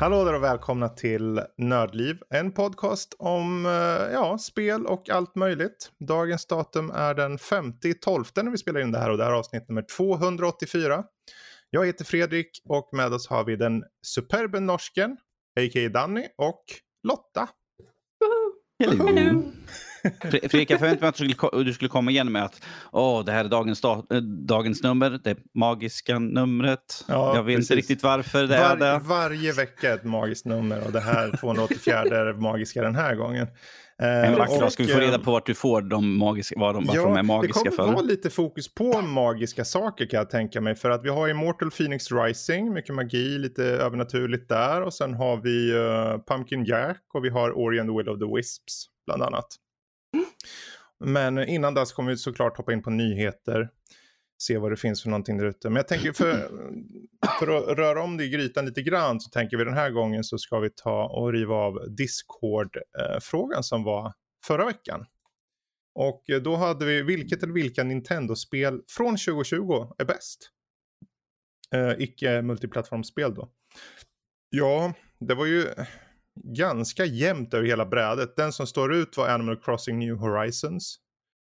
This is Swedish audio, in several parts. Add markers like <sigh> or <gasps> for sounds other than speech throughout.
Hallå där och välkomna till Nördliv, en podcast om eh, ja, spel och allt möjligt. Dagens datum är den 5-12 när vi spelar in det här och det här är avsnitt nummer 284. Jag heter Fredrik och med oss har vi den superbe norsken, a.k.a. Danny och Lotta. Hello. Fredrik, jag förväntade mig att du skulle, du skulle komma igen med att Åh, det här är dagens, dag, äh, dagens nummer, det magiska numret. Ja, jag vet precis. inte riktigt varför det Var, är det. Varje vecka ett magiskt nummer och det här 284 är magiska den här gången. En vacker dag ska vi få reda på vart du får de magiska, vad de, varför ja, de är magiska för. Det kommer vara lite fokus på magiska saker kan jag tänka mig. För att vi har Immortal Phoenix Rising, mycket magi, lite övernaturligt där. Och sen har vi uh, Pumpkin Jack och vi har Ori and the Will of the Wisps bland annat. Men innan dess kommer vi såklart hoppa in på nyheter. Se vad det finns för någonting där ute. Men jag tänker för, <clears throat> för att röra om det i grytan lite grann så tänker vi den här gången så ska vi ta och riva av Discord-frågan som var förra veckan. Och då hade vi vilket eller vilka Nintendo-spel från 2020 är bäst? Uh, icke multiplattformsspel då. Ja, det var ju ganska jämnt över hela brädet. Den som står ut var Animal Crossing New Horizons.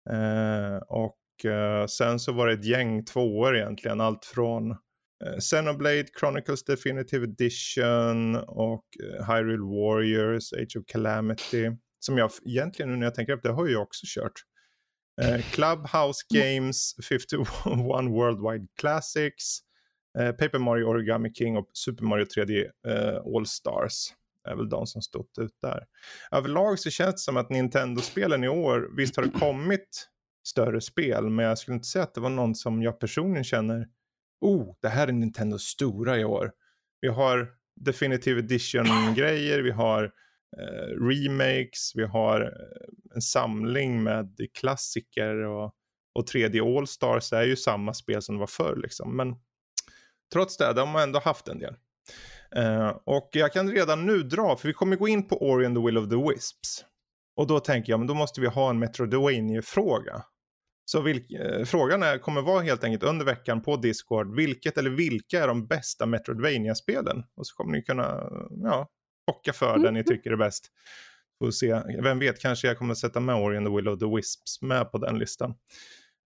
Eh, och eh, sen så var det ett gäng tvåor egentligen. Allt från eh, Xenoblade Chronicles Definitive Edition och eh, Hyrule Warriors, Age of Calamity. Som jag egentligen nu när jag tänker efter, det har jag också kört. Eh, Clubhouse Games 51 Worldwide Classics. Paper Mario Origami King och Super Mario 3D eh, All Stars är väl de som stått ut där. Överlag så känns det som att Nintendo-spelen i år, visst har det kommit större spel, men jag skulle inte säga att det var någon som jag personligen känner, oh, det här är Nintendos stora i år. Vi har Definitive Edition-grejer, vi har eh, remakes, vi har eh, en samling med klassiker och, och 3D All-Stars är ju samma spel som det var förr liksom. Men trots det, de har ändå haft en del. Uh, och jag kan redan nu dra, för vi kommer gå in på Ori and the Will of the Wisps. Och då tänker jag, men då måste vi ha en Metroidvania-fråga. Så vilk, uh, frågan är, kommer vara helt enkelt under veckan på Discord, vilket eller vilka är de bästa Metroidvania-spelen? Och så kommer ni kunna, ja, bocka för mm. den ni tycker är bäst. Får se, vem vet, kanske jag kommer sätta med Ori and the Will of the Wisps med på den listan.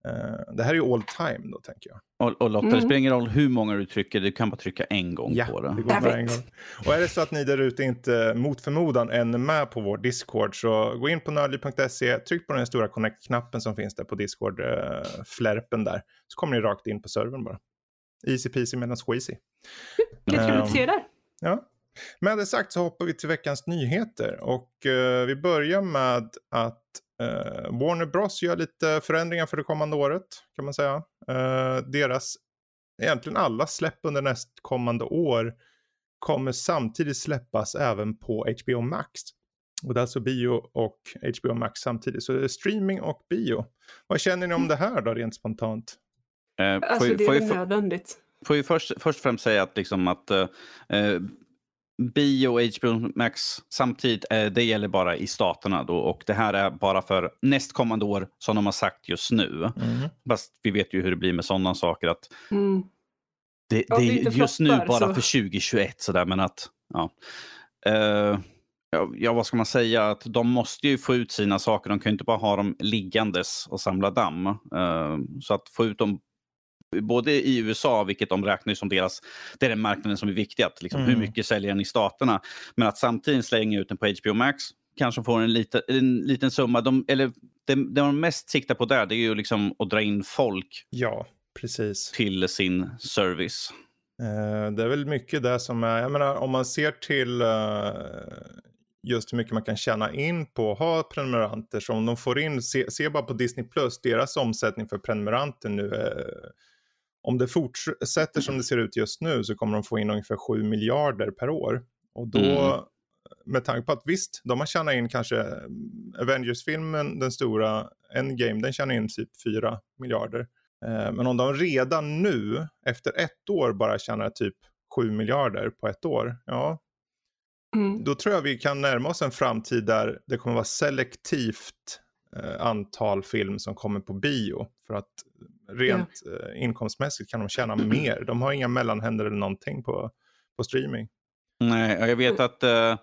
Uh, det här är ju all time då tänker jag. Och, och Lotta, mm. det spelar ingen roll hur många du trycker, du kan bara trycka en gång ja, på det. det går bara en gång. Och är det så att ni där ute inte mot förmodan än är med på vår Discord så gå in på nördliv.se, tryck på den stora connect-knappen som finns där på Discord-flärpen uh, där. Så kommer ni rakt in på servern bara. Easy peasy medan squeezy. <laughs> Lite kul att se där. Ja. Med det sagt så hoppar vi till veckans nyheter och uh, vi börjar med att Uh, Warner Bros gör lite förändringar för det kommande året kan man säga. Uh, deras, egentligen alla släpp under nästkommande år kommer samtidigt släppas även på HBO Max. Och det är alltså bio och HBO Max samtidigt. Så det är streaming och bio. Vad känner ni om det här då rent spontant? Eh, alltså det är väl nödvändigt. Får ju först, först och främst säga att, liksom att eh, bio och HBO Max samtidigt, eh, det gäller bara i staterna då och det här är bara för nästkommande år som de har sagt just nu. Mm. Fast vi vet ju hur det blir med sådana saker att mm. det, det är just nu bara så. för 2021 sådär men att ja. Uh, ja, vad ska man säga? Att de måste ju få ut sina saker. De kan ju inte bara ha dem liggandes och samla damm. Uh, så att få ut dem både i USA, vilket de räknar som deras, det är den marknaden som är viktig, att liksom, mm. hur mycket säljer den i staterna. Men att samtidigt slänga ut den på HBO Max, kanske får en, lite, en liten summa. De, eller det, det de mest siktar på där, det är ju liksom att dra in folk ja, precis. till sin service. Uh, det är väl mycket det som är, jag menar om man ser till uh, just hur mycket man kan tjäna in på att ha prenumeranter som de får in, se, se bara på Disney Plus, deras omsättning för prenumeranter nu är om det fortsätter som det ser ut just nu så kommer de få in ungefär 7 miljarder per år. Och då, mm. med tanke på att visst, de har tjänat in kanske mm, Avengers-filmen, den stora Endgame, den tjänar in typ 4 miljarder. Eh, men om de redan nu, efter ett år, bara tjänar typ 7 miljarder på ett år, ja, mm. då tror jag vi kan närma oss en framtid där det kommer vara selektivt eh, antal film som kommer på bio. För att rent yeah. inkomstmässigt kan de tjäna <clears throat> mer. De har inga mellanhänder eller någonting på, på streaming. Nej, jag vet att uh,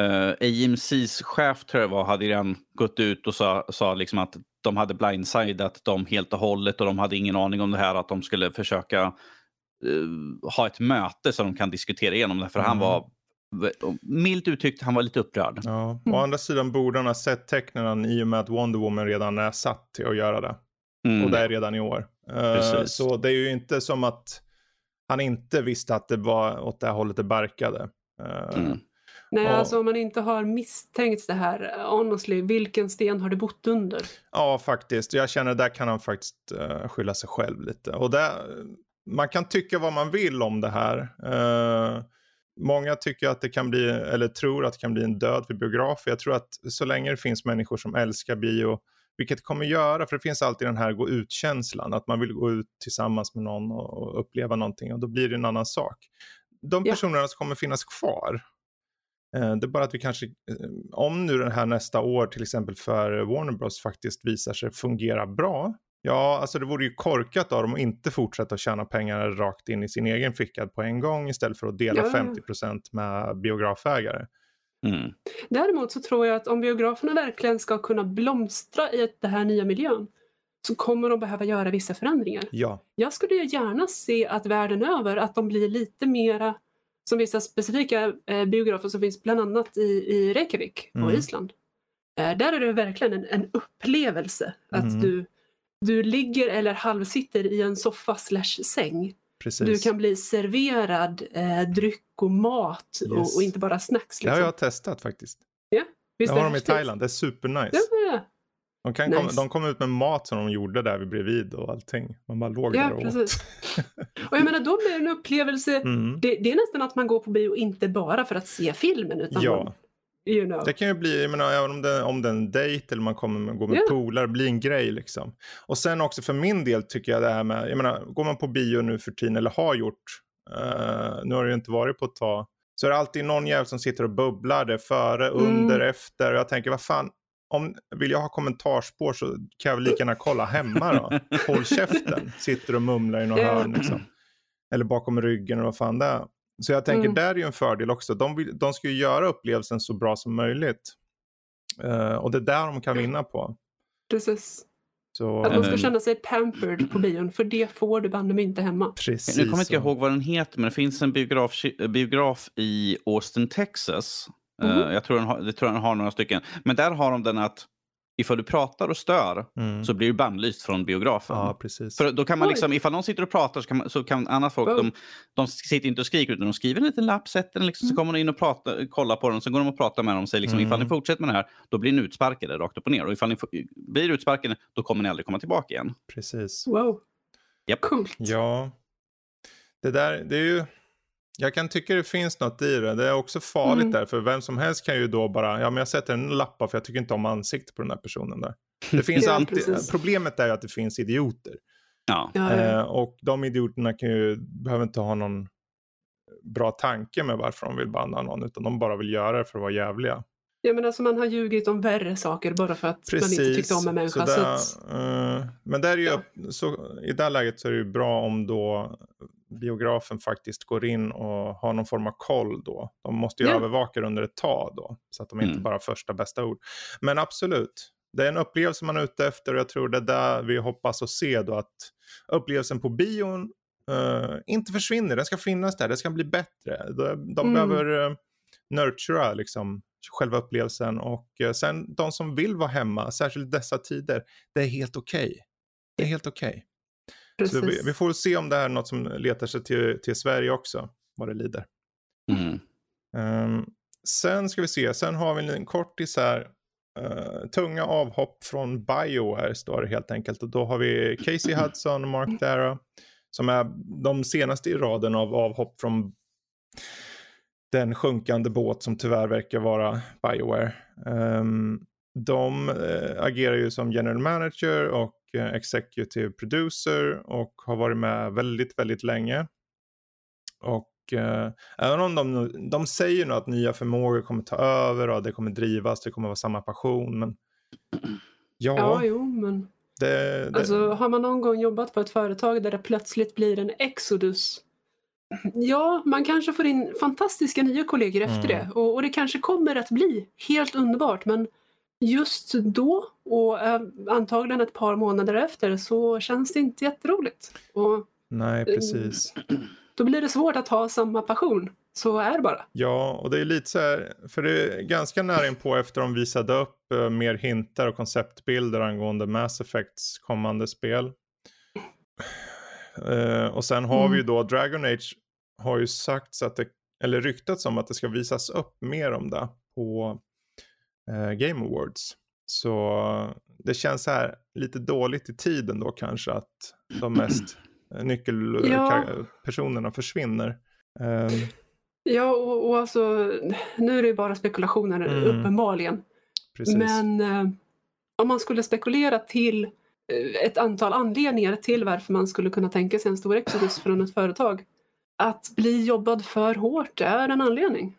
uh, AMCs chef tror jag var, hade redan gått ut och sa, sa liksom att de hade blindsidat dem helt och hållet och de hade ingen aning om det här att de skulle försöka uh, ha ett möte så de kan diskutera igenom det. För mm. han var milt uttryckt, han var lite upprörd. Ja. Å andra sidan borde han ha sett tecknen i och med att Wonder Woman redan är satt till att göra det. Mm. Och det är redan i år. Uh, så det är ju inte som att han inte visste att det var åt det här hållet det barkade. Uh, mm. Nej, och, alltså om man inte har misstänkt det här, honestly, vilken sten har det bott under? Ja, faktiskt. Jag känner där kan han faktiskt uh, skylla sig själv lite. Och det, man kan tycka vad man vill om det här. Uh, många tycker att det kan bli, eller tror att det kan bli en död för biografer. Jag tror att så länge det finns människor som älskar bio vilket kommer göra, för det finns alltid den här gå ut-känslan. Att man vill gå ut tillsammans med någon och uppleva någonting och då blir det en annan sak. De personerna ja. som kommer finnas kvar. Eh, det är bara att vi kanske, eh, om nu den här nästa år till exempel för Warner Bros faktiskt visar sig fungera bra. Ja, alltså det vore ju korkat av dem att inte fortsätta att tjäna pengar rakt in i sin egen ficka på en gång istället för att dela ja. 50% med biografägare. Mm. Däremot så tror jag att om biograferna verkligen ska kunna blomstra i den här nya miljön så kommer de behöva göra vissa förändringar. Ja. Jag skulle ju gärna se att världen över att de blir lite mera som vissa specifika eh, biografer som finns bland annat i, i Reykjavik på mm. Island. Eh, där är det verkligen en, en upplevelse att mm. du, du ligger eller halvsitter i en soffa slash säng Precis. Du kan bli serverad eh, dryck och mat yes. och, och, inte bara snacks. Liksom. Det har liksom. jag testat faktiskt. Ja, visst jag har dem i Thailand, det är supernice. Ja, ja. De, kan nice. komma, de kom ut med mat som de gjorde där vi bredvid och allting. Man bara låg ja, där och precis. åt. och jag menar då blir det en upplevelse. Mm. Det, det, är nästan att man går på bio inte bara för att se filmen utan ja. man You know. Det kan ju bli, jag menar, även om det, om det är en dejt eller man kommer gå med yeah. polare, blir en grej liksom. Och sen också för min del tycker jag det här med, jag menar, går man på bio nu för tiden eller har gjort, uh, nu har det ju inte varit på ett tag, så är det alltid någon jävel som sitter och bubblar det före, mm. under, efter. Och jag tänker, vad fan, om, vill jag ha kommentarspår så kan jag väl lika gärna kolla hemma då. <laughs> Håll käften, sitter och mumlar i något hörn liksom. Eller bakom ryggen och vad fan det är. Så jag tänker, mm. där är ju en fördel också. De, vill, de ska ju göra upplevelsen så bra som möjligt. Uh, och det är där de kan vinna på. Precis. Så, att man ska känna sig pampered på bion, för det får du banne inte hemma. Precis. Nu kommer inte jag ihåg vad den heter, men det finns en biograf, biograf i Austin, Texas. Mm -hmm. uh, jag tror den har, jag tror den har några stycken. Men där har de den att ifall du pratar och stör mm. så blir du bannlyst från biografen. Ja, precis. För då kan man liksom, ifall någon sitter och pratar så kan, man, så kan annat folk, de, de sitter inte och skriker utan de skriver en liten lapp, sätter den liksom, mm. så kommer de in och pratar, kollar på den så går de och pratar med dem och säger liksom, mm. ifall ni fortsätter med det här då blir ni utspärkade rakt upp och ner. Och ifall ni blir utspärkade då kommer ni aldrig komma tillbaka igen. Precis. Wow. Yep. Coolt. Ja. Det där, det är ju jag kan tycka det finns något i det. Det är också farligt mm. där. För vem som helst kan ju då bara, ja men jag sätter en lappa för jag tycker inte om ansiktet på den här personen där. Det finns <laughs> ja, alltid, problemet är ju att det finns idioter. Ja. Eh, och de idioterna kan ju, behöver inte ha någon bra tanke med varför de vill banna någon. Utan de bara vill göra det för att vara jävliga. Ja men alltså man har ljugit om värre saker bara för att Precis. man inte tyckte om en människa. Så där, så att... uh, men där är ju, ja. så, i det här läget så är det ju bra om då biografen faktiskt går in och har någon form av koll då. De måste ju yeah. övervaka det under ett tag då. Så att de inte mm. bara första bästa ord. Men absolut, det är en upplevelse man är ute efter och jag tror det är där vi hoppas att se då att upplevelsen på bion uh, inte försvinner. Den ska finnas där, det ska bli bättre. De, de mm. behöver uh, nurtura liksom själva upplevelsen och uh, sen de som vill vara hemma, särskilt dessa tider, det är helt okej. Okay. Det är helt okej. Okay. Så vi, vi, får se om det här är något som letar sig till, till Sverige också, vad det lider. Mm. Um, sen ska vi se, sen har vi en kortis här. Uh, tunga avhopp från Bioware står det helt enkelt. Och då har vi Casey Hudson och Mark Dara. Som är de senaste i raden av avhopp från den sjunkande båt som tyvärr verkar vara Bioware. Um, de äh, agerar ju som general manager och executive producer och har varit med väldigt, väldigt länge. Och eh, även om de, de säger nu att nya förmågor kommer ta över och det kommer drivas, det kommer vara samma passion. Men <clears throat> ja, ja jo, men det, det... Alltså, har man någon gång jobbat på ett företag där det plötsligt blir en exodus <clears throat> Ja, man kanske får in fantastiska nya kollegor efter Mm. det och, och det kanske kommer att bli helt underbart men just då och eh, antagligen ett par månader efter så känns det inte jätteroligt. Och Nej, precis. <clears throat> då blir det svårt att ha samma passion. Så är det bara. Ja, och det är lite så här, för det är ganska nära inpå efter de visade upp eh, mer hintar och konceptbilder angående Mass Effects kommande spel. Eh, och sen har vi ju då Dragon Age har ju sagts att det, eller ryktats om att det ska visas upp mer om det på eh, Game Awards. Så det känns så här lite dåligt i tiden då kanske att de mest <clears throat> Ja. nyckelpersonerna försvinner. Ehm, Ja, och, och alltså, nu är det ju bara spekulationer Mm. uppenbarligen. precis. Men eh, om man skulle spekulera till eh, ett antal anledningar till varför man skulle kunna tänka sig en stor exodus från ett företag. Att bli jobbad för hårt är en anledning.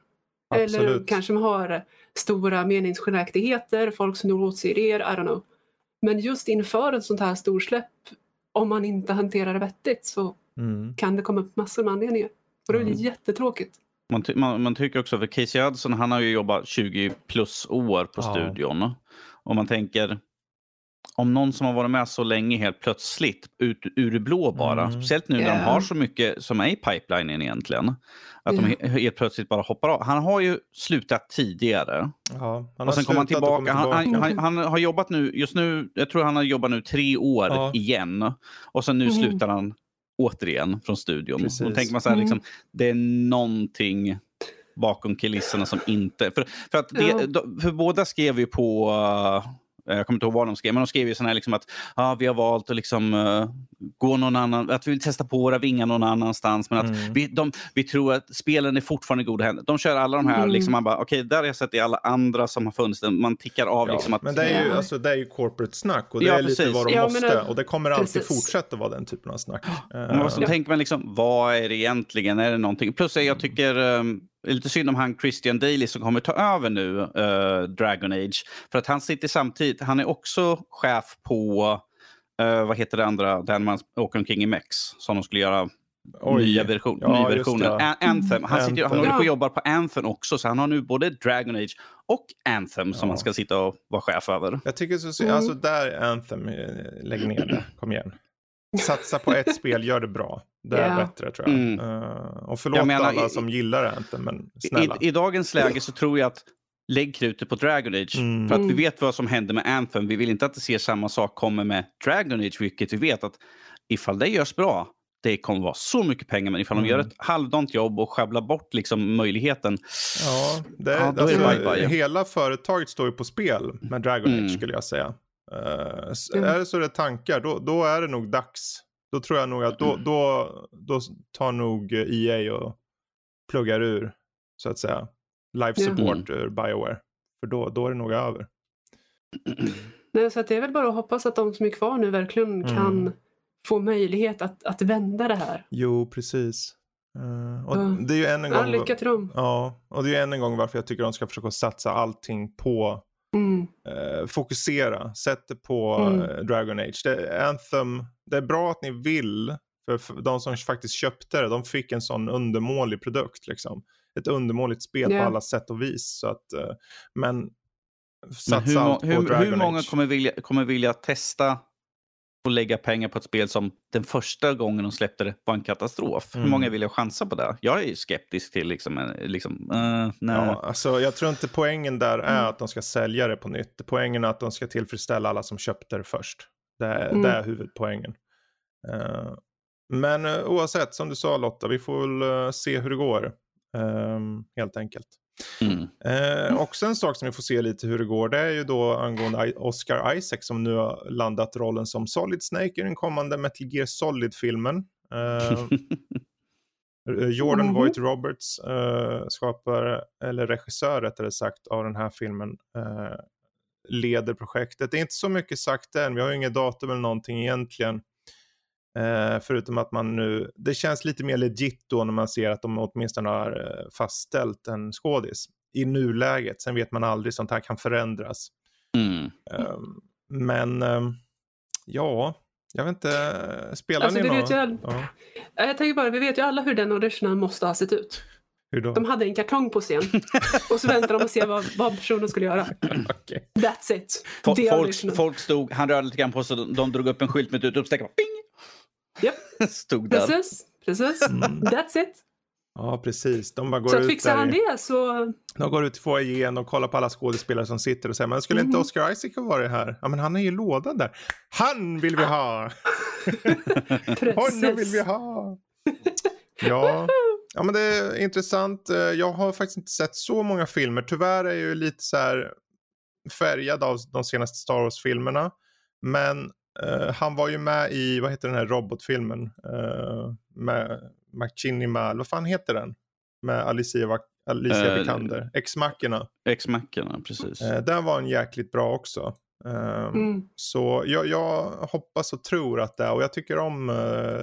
Eller kanske man har stora meningsskiljaktigheter, folk som åt sig idéer, I don't know. Men just inför ett sånt här storsläpp, om man inte hanterar det vettigt så Mm. kan det komma upp massor med anledningar. Och det blir Mm. jättetråkigt. Man, ty man, man tycker också, för Casey Hudson han har ju jobbat 20 plus år på Ja. studion. Och man tänker, om någon som har varit med så länge helt plötsligt, ut ur det blå bara, Mm. speciellt nu när de har så mycket som är i pipelinen egentligen, att de he- helt plötsligt bara hoppar av. Han har ju slutat tidigare. Ja, han och sen kommer han tillbaka. kommit Han, tillbaka. han, han har jobbat nu, just nu, jag tror han har jobbat nu tre år Ja. igen. Och sen nu Mm. slutar han återigen från studion. Precis. Då tänker man så här, Mm. liksom, det är någonting bakom kulisserna som inte... För, för, att det, Ja. de- för båda skrev ju på... eh, jag kommer inte ihåg vad de skrev, men de skrev ju sån här liksom att ah, vi har valt att liksom, eh, gå någon annan, att vi vill testa på våra vingar någon annanstans. Men att Mm. vi, de, vi tror att spelen är fortfarande i goda händer. De kör alla de här, Mm. liksom, man bara, okej, där har jag sett i alla andra som har funnits. Man tickar av Ja, liksom att... men det är, ju, Ja. alltså, det är ju corporate snack och det Ja, är lite precis. vad de Ja, måste. men, äh, och det kommer alltid precis. fortsätta vara den typen av snack. Man så Eh, tänker man liksom, vad är det egentligen? Är det någonting? Plus jag tycker um, det är lite synd om han Christian Daly som kommer ta över nu eh, Dragon Age. För att han sitter samtidigt, han är också chef på, eh, vad heter det andra, den man åker omkring i Mex, som de skulle göra Oj. nya version, Ja, det. A- Anthem. Han, sitter, han håller på och jobbar på Anthem också, så han har nu både Dragon Age och Anthem som Ja. han ska sitta och vara chef över. Jag tycker så, Mm. alltså där är Anthem, eh, lägg ner det, kom igen. Satsa på ett spel, gör det bra. Det är Ja. bättre tror jag. Mm. Eh, och förlåt Jag menar, alla i- som gillar Anthem, men snälla. I, I dagens läge så tror jag att lägg krutet på Dragon Age. Mm. För att vi Mm. vet vad som händer med Anthem. Vi vill inte att det ser samma sak komma med Dragon Age, vilket vi vet att ifall det görs bra, det kommer vara så mycket pengar. Men ifall Mm. de gör ett halvdant jobb och sjabblar bort liksom möjligheten. Ja, det, Ja, då är alltså, det bye-bye. hela företaget står ju på spel med Dragon Age Mm. skulle jag säga. Mm. Är det så det är tankar, då, då är det nog dags. Då tror jag nog att då, då, då tar nog EA och pluggar ur, så att säga, life Ja. support ur Bioware. För då, då är det nog över. <clears throat> Nej, så att det är väl bara att hoppas att de som är kvar nu verkligen Mm. kan få möjlighet att, att vända det här. Jo, precis. Eh, och Ja. det är ju än en Ja, gång... lycka till dem. Ja, och det är ju än en gång varför jag tycker de ska försöka satsa allting på Mm. eh, fokusera, sätt det på Mm. eh, Dragon Age. Det, Anthem, det är bra att ni vill, för, för de som faktiskt köpte det, de fick en sån undermålig produkt. Liksom. Ett undermåligt spel Ja. på alla sätt och vis. Så att, eh, men Men satsa hur, må- allt på hur, Dragon hur många Age. kommer vilja, kommer vilja testa och lägga pengar på ett spel som den första gången de släppte det var en katastrof? Mm. Hur många vill chansa på det? Jag är skeptisk till liksom, en- liksom eh, nej. Ja, alltså, jag tror inte poängen där är Mm. att de ska sälja det på nytt. Poängen är att de ska tillfredsställa alla som köpte det först. Det, är- Mm. det är huvudpoängen. Eh, men eh, oavsett, som du sa Lotta, vi får väl eh, se hur det går. Ehm, helt enkelt. Mm. Eh, också en sak som vi får se lite hur det går, det är ju då angående Oscar Isaac som nu har landat rollen som Solid Snake i den kommande Metal Gear Solid-filmen. Eh, <laughs> Jordan Mhm. Voight Roberts eh, skapare, eller regissör rättare sagt, av den här filmen eh, leder projektet. Det är inte så mycket sagt än, vi har ju inget datum eller någonting egentligen. Eh, förutom att man nu, det känns lite mer legit då när man ser att de åtminstone har eh, fastställt en skådis i nuläget. Sen vet man aldrig, sånt här kan förändras. Mm. Ehm, men ehm, ja, Jag vet inte, spelar Alltså, ni någon? all- Ja. Ja, Jag tänker bara, vi vet ju alla hur den auditionen måste ha sett ut. De hade en kartong på scen <laughs> och så väntade de och se vad, vad personen skulle göra. Okej. That's it. Folk, folk, stod, han rörde lite grann på sig, de drog upp en skylt med ett utropstecken. Japp. <laughs> Stod där. Precis, precis. Mm. That's it. Ja, precis. De bara går Så ut fixar han det så... De går ut i foajén och kollar på alla skådespelare som sitter och säger men skulle inte Mhm. Oscar Isaac ha varit här? Ja men han är ju i lådan där. Han vill vi ha! <laughs> Honom vill vi ha! Ja. ja men det är intressant. Eh, Jag har faktiskt inte sett så många filmer. Tyvärr är jag ju lite så här färgad av de senaste Star Wars-filmerna. Men eh, han var ju med i, vad heter den här robotfilmen? Uh, med McChinnimal, vad fan heter den? Med Alicia, Vak- Alicia Eh, Vikander. Ex-Machina. X-Mackorna, precis. Eh, den var en jäkligt bra också. Eh, Mm. Så jag, jag hoppas och tror att det är, och jag tycker om uh,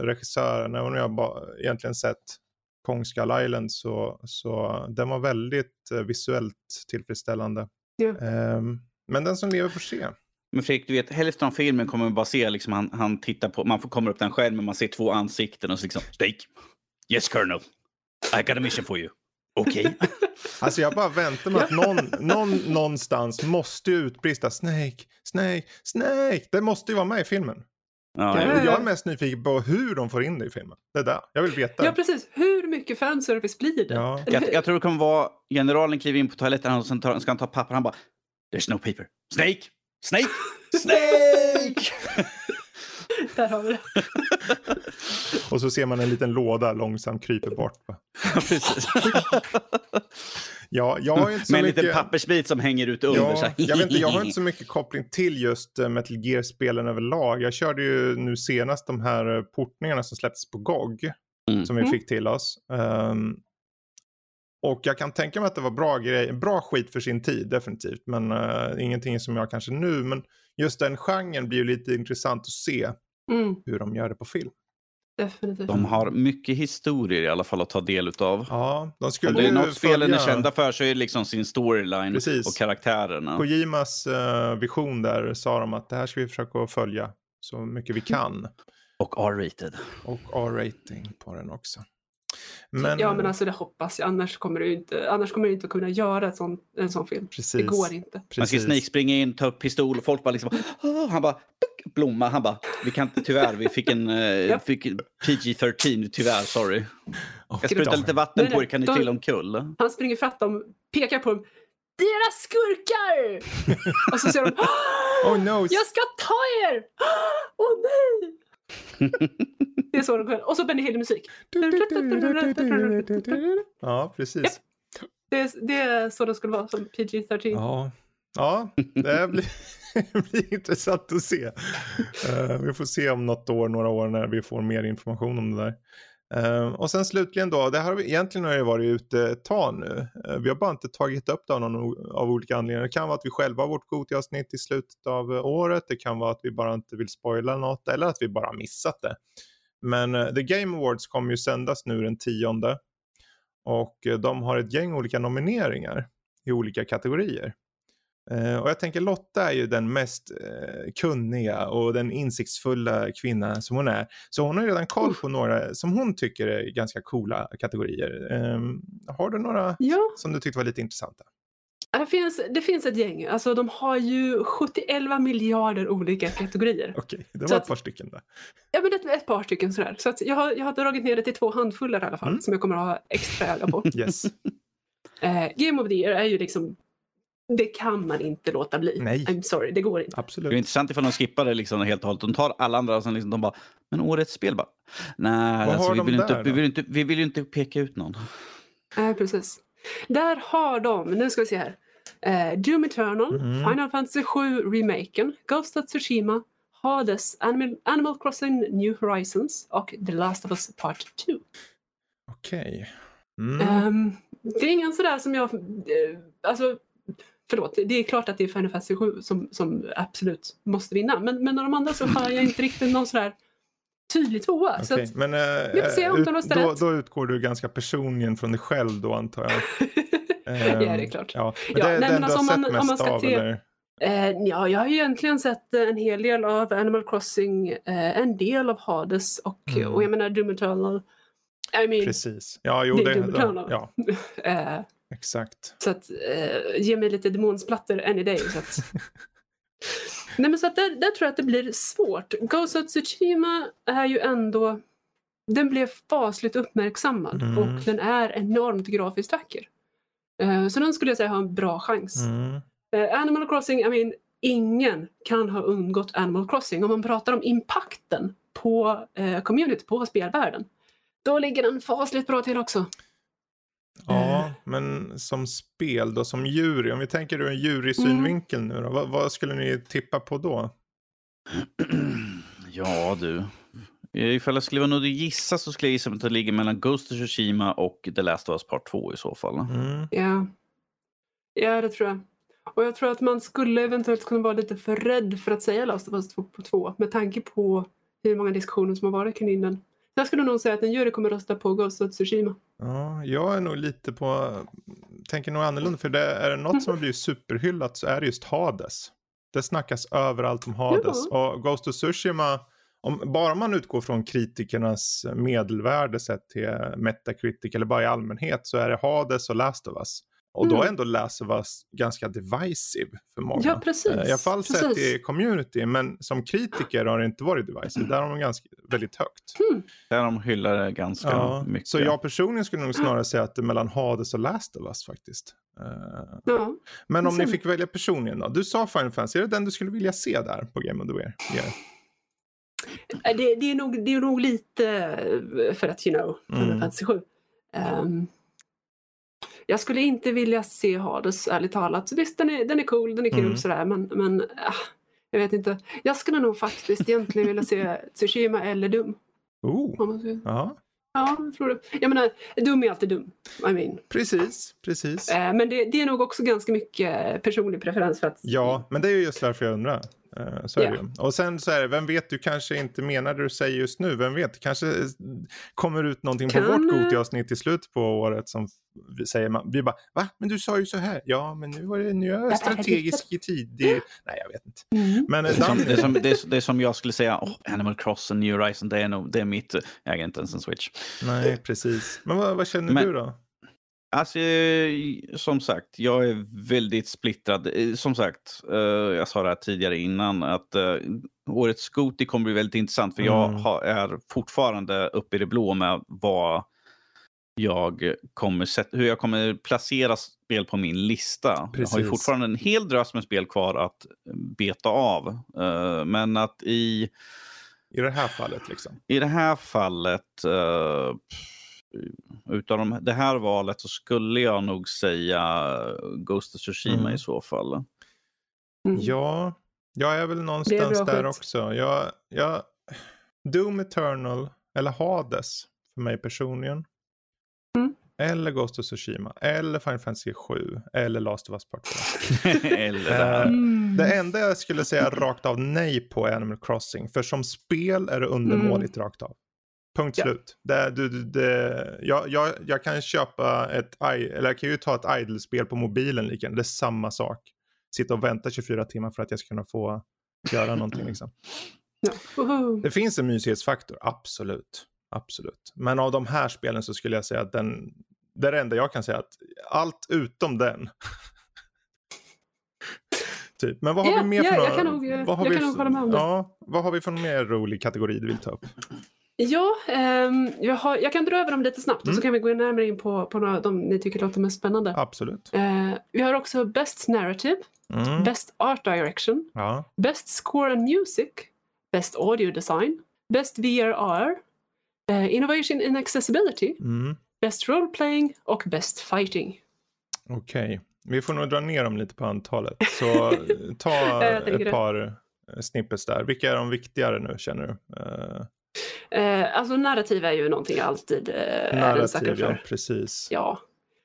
regissören, även om jag bara egentligen sett Kong Skull Island så, så den var väldigt visuellt tillfredsställande. Ehm, men den som lever får se. Men Fredrik, du vet, hälften av filmen kommer man bara se, liksom, han, han tittar på, man får kommer upp den själv, men man ser två ansikten och så liksom, Snake, yes colonel, I got a mission for you. Okej. <laughs> Alltså jag bara väntar mig att någon, någon någonstans måste ju utbrista Snake, Snake, Snake. Det måste ju vara med i filmen. Ja, jag är mest nyfiken på hur de får in det i filmen. Det är där. Jag vill veta. Ja, precis. Hur mycket fanservice blir det? Ja. Jag, jag tror det kommer vara, generalen kliver in på toaletten och sen tar, ska han ta papper, han bara, there's no paper. Snake, Snake, Snake! <laughs> Där har vi det. Och så ser man en liten låda långsamt kryper bort. Precis. <laughs> Ja, jag har inte så Med en mycket... liten pappersbit som hänger ut under. så Ja, här. jag, vet inte, jag har inte så mycket koppling till just eh, Metal Gear-spelen överlag. Jag körde ju nu senast de här eh, portningarna som släpptes på GOG. Mm. Som vi Mm. fick till oss. Ehm, och jag kan tänka mig att det var bra, grej, bra skit för sin tid, definitivt. Men eh, ingenting som jag kanske nu. Men just den genren blir ju lite intressant att se Mm, hur de gör det på film. definitivt. De har mycket historier i alla fall att ta del utav. Ja, de Om skulle det är något spelen är kända för så är det liksom sin storyline Precis. och karaktärerna. Kojimas eh, vision där sa de att det här ska vi försöka följa så mycket vi kan. <laughs> Och R-rated. Och R-rating på den också. Men, Ja, men alltså det hoppas jag. Annars kommer du inte, annars kommer du inte kunna göra ett sån, en sån film. precis, Det går inte. Man Precis. Snake springa in, ta upp pistol och folk bara liksom... Han bara... Blomma. Han bara... Vi kan inte, tyvärr. Vi fick en eh, fick en PG-13, tyvärr. Sorry. Jag sprutar lite vatten Nej, på er. Kan ni de- trilla omkull? Han springer fatt dem, pekar på dem. Deras skurkar! <laughs> Och så säger de Oh no! Jag ska ta er! Åh nej! Det är så de sjunger. Och så Benny Hill-musik. Ja, precis. Det är, det är så det skulle vara som PG-13. Ja, ja det blir, <laughs> det blir intressant att se. Eh, vi får se om något år, några år när vi får mer information om det där. Ehm, och sen slutligen då, det här har vi egentligen har det varit ute ett tag nu. Ehm, vi har bara inte tagit upp det av, någon, av olika anledningar. Det kan vara att vi själva har vårt Gothia-avsnitt i slutet av eh, året. Det kan vara att vi bara inte vill spoila något eller att vi bara har missat det. Men eh, The Game Awards kommer ju sändas nu den tionde. Och eh, de har ett gäng olika nomineringar i olika kategorier. Eh, och jag tänker Lotta är ju den mest eh, kunniga och den insiktsfulla kvinna som hon är. Så hon har redan koll på några som hon tycker är ganska coola kategorier. Eh, har du några Ja, som du tyckte var lite intressanta? det finns, det finns ett gäng. Alltså, de har ju 71 miljarder olika kategorier. <laughs> Okej, det Så var att- ett par stycken där. Ja, men ett, ett par stycken sådär. Så att jag, har, jag har dragit ner det till två handfullar i alla fall, Mm. som jag kommer att ha extra öga på. <laughs> Yes. eh, Game of the year är ju liksom, det kan man inte låta bli. Nej. I'm sorry, det går inte. Det är Absolut. intressant ifall de skippar det liksom helt och hållet. De tar alla andra och sen liksom de bara, men årets spel bara, nej, alltså, vi, vill inte, där vi, då? vill inte, vi vill ju inte peka ut någon. Eh, precis. Där har de, nu ska vi se här. Eh, Doom Eternal, Mhm. Final Fantasy 7 Remaken, Ghost of Tsushima, Hades, Animal, Animal Crossing New Horizons och The Last of Us Part 2. Okej. Mm. Ehm, det är ingen sådär som jag... eh, alltså, förlåt, det är klart att det är Final Fantasy 7 som, som absolut måste vinna. Men, men av de andra så har jag inte riktigt någon sådär tydlig tvåa. Så Okej, att, Men eh, vi får se om ut, de röstar då, rätt. då utgår du ganska personligen från dig själv då antar jag. <laughs> ja, det är klart. Ja, men Ja, det är den men du alltså har sett man- mest ska av te- eller? Eh, ja, jag har ju egentligen sett en hel del av Animal Crossing, eh, en del av Hades och, Mm. och jag menar Doom Eternal. I mean, Precis. Ja, jo, det det, Eternal. ja, <laughs> eh, exakt. så att eh, ge mig lite demonsplatter any day. Så att... <laughs> Nej men så att där, där tror jag att det blir svårt. Ghost of Tsushima är ju ändå, den blev fasligt uppmärksammad Mm. och den är enormt grafiskt vacker. Eh, så den skulle jag säga har en bra chans. Mm. Eh, Animal Crossing, I mean, ingen kan ha undgått Animal Crossing. Om man pratar om impacten på eh, community, på spelvärlden. Då ligger den fasligt bra till också. Ja, men som spel då, som jury, om vi tänker ur en jurysynvinkel nu då, vad, vad skulle ni tippa på då? <clears throat> ja du. Eh, Ifall jag skulle vara nöjd att gissa så skulle jag gissa att det ligger mellan Ghost of Tsushima och The Last of Us Part 2 i så fall. Mm. Ja. ja, det tror jag. Och jag tror att man skulle eventuellt kunna vara lite för rädd för att säga Last of Us 2 på 2 med tanke på hur många diskussioner som har varit kring den. Jag skulle nog säga att en jury kommer rösta på Ghost of Tsushima. Ja, jag är nog lite på, tänker nog annorlunda, för det är det något som har blivit superhyllat så är det just Hades. Det snackas överallt om Hades. Och Ghost of Tsushima, om, bara man utgår från kritikernas medelvärde sett till Metacritic eller bara i allmänhet så är det Hades och Last of Us. Och då är Mm. ändå Last of Us ganska divisive för många. Ja, precis. Eh, I alla fall sett i community, men som kritiker har det inte varit divisive. Där har de ganska väldigt högt. Där de hyllar det ganska Ja, mycket. så jag personligen skulle nog snarare säga att det är mellan Hades och Last of Us faktiskt. Eh, Ja. men om Sen- ni fick välja personligen då? Du sa Final Fantasy, är det den du skulle vilja se där på Game of the Year? Yeah. Eh, Det, det, är nog, det är nog lite för att, you know, Final Mm. Fantasy 7. Ehm, jag skulle inte vilja se Hades, ärligt talat. Visst, den är, den är cool, den är kul Mm. sådär, men, men ah, jag vet inte. Jag skulle nog faktiskt egentligen vilja se Tsushima eller Dum. Oh, ja, Ja, jag tror det. Jag menar, dum är alltid dum. I mean. precis, precis. Eh, men det, det är nog också ganska mycket personlig preferens för att Ja, men det är ju just därför jag undrar. Eh, Så det ju. Och sen så är det, vem vet, du kanske inte menar det du säger just nu. Vem vet, det kanske kommer ut någonting på Kan, vårt eh, Goti-avsnitt i slutet på året som vi säger, man, vi bara, va? Men du sa ju så här. Ja, men nu var det, nu är jag strategisk i tid. i-" Nej, jag vet inte. Mm. Men eh, Det är, som, det, är som, det, är, det är som jag skulle säga, oh, Animal Crossing, New Horizon, det är, nog, det är mitt... Jag äger inte ens en Switch. Nej, precis. Men vad, vad känner Men- du då? Alltså, eh, som sagt, jag är väldigt splittrad. Eh, Som sagt, eh, jag sa det här tidigare innan, att eh, årets Scooty kommer bli väldigt intressant, för jag Mm. är fortfarande uppe i det blå med vad jag kommer sätta, hur jag kommer placera spel på min lista. Jag har ju Precis. fortfarande en hel drös med spel kvar att beta av. Eh, men att i I det här fallet liksom. i det här fallet, uh, utav de, det här valet så skulle jag nog säga Ghost of Tsushima Mm. i så fall. Mm. Ja, jag är väl är någonstans bra där skit. också. Jag, jag, Doom Eternal eller Hades för mig personligen. Mm. Eller Ghost of Tsushima. Eller Final Fantasy 7. Eller Last of Us Part 2. <laughs> Eller det här. Eh, Mm. Det enda jag skulle säga rakt av nej på är Animal Crossing. För som spel är det undermåligt rakt av. Punkt Ja. slut. Det, du, det, jag, jag, jag kan köpa ett, eller jag kan ju ta ett idle-spel på mobilen lika Det är samma sak. Sitta och vänta 24 timmar för att jag ska kunna få göra någonting liksom. <clears throat> Ja. Det finns en mysighetsfaktor, absolut. Absolut. Men av de här spelen så skulle jag säga att den, det är det enda jag kan säga att allt utom den. <laughs> typ. Men vad har Ja, vi mer ja, för jag några- kan nog, vad har jag vi kan nog hålla med om det. Ja, vad har vi för mer rolig kategori du vill ta upp? Ja, ehm, jag, har, jag kan dra över dem lite snabbt och Mm. så kan vi gå närmare in på, på några dem ni tycker låter mest spännande. Absolut. Eh, vi har också Best Narrative, Mm. Best Art Direction, Ja. Best Score and Music, Best Audio Design, Best VRR, eh, Innovation in Accessibility, Mm. Best Role Playing och Best Fighting. Okej, vi får nog dra ner dem lite på antalet. Så <laughs> ta ett det. par eh, snippets där. Vilka är de viktigare nu känner du? Eh, Eh, alltså narrativ är ju någonting jag alltid eh, är en sucker narrativ, ja. för. Precis. Ja.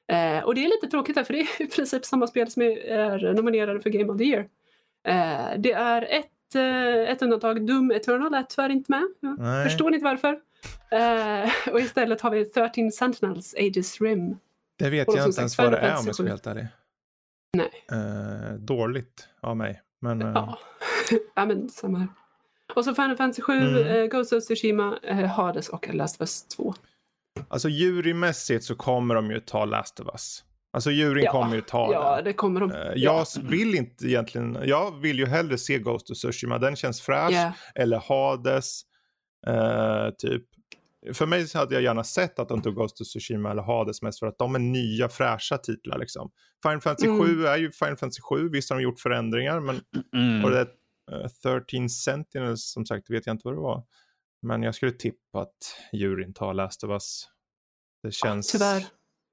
Eh, och det är lite tråkigt här för det är <laughs> i princip samma spel som är, är nominerade för Game of the Year. Eh, det är ett, eh, ett undantag, Doom Eternal är tyvärr inte med. Jag Nej. förstår inte varför. Eh, <laughs> och istället har vi 13 Sentinels Aegis Rim. Det vet jag inte ens vad det är om jag ska vara helt ärlig. Nej. Eh, dåligt av mig. Men, eh, Ja. <laughs> ja, men samma här. Och så Final Fantasy 7, Mm. eh, Ghost of Tsushima, eh, Hades och Last of Us 2. Alltså jurymässigt så kommer de ju ta Last of Us. Alltså juryn Ja, kommer ju ta Ja, den. det kommer de. Eh, Jag vill inte egentligen, jag vill ju hellre se Ghost of Tsushima, den känns fräsch. Ja. Eller Hades. eh, typ. För mig så hade jag gärna sett att de tog Ghost of Tsushima eller Hades mest för att de är nya fräscha titlar liksom. Final Fantasy Mm. 7 är ju Final Fantasy 7, visst har de gjort förändringar men Mm. och det där, eh, 13 Sentinels som sagt vet jag inte vad det var. Men jag skulle tippa att juryn tar Last of Us. Det känns... Tyvärr.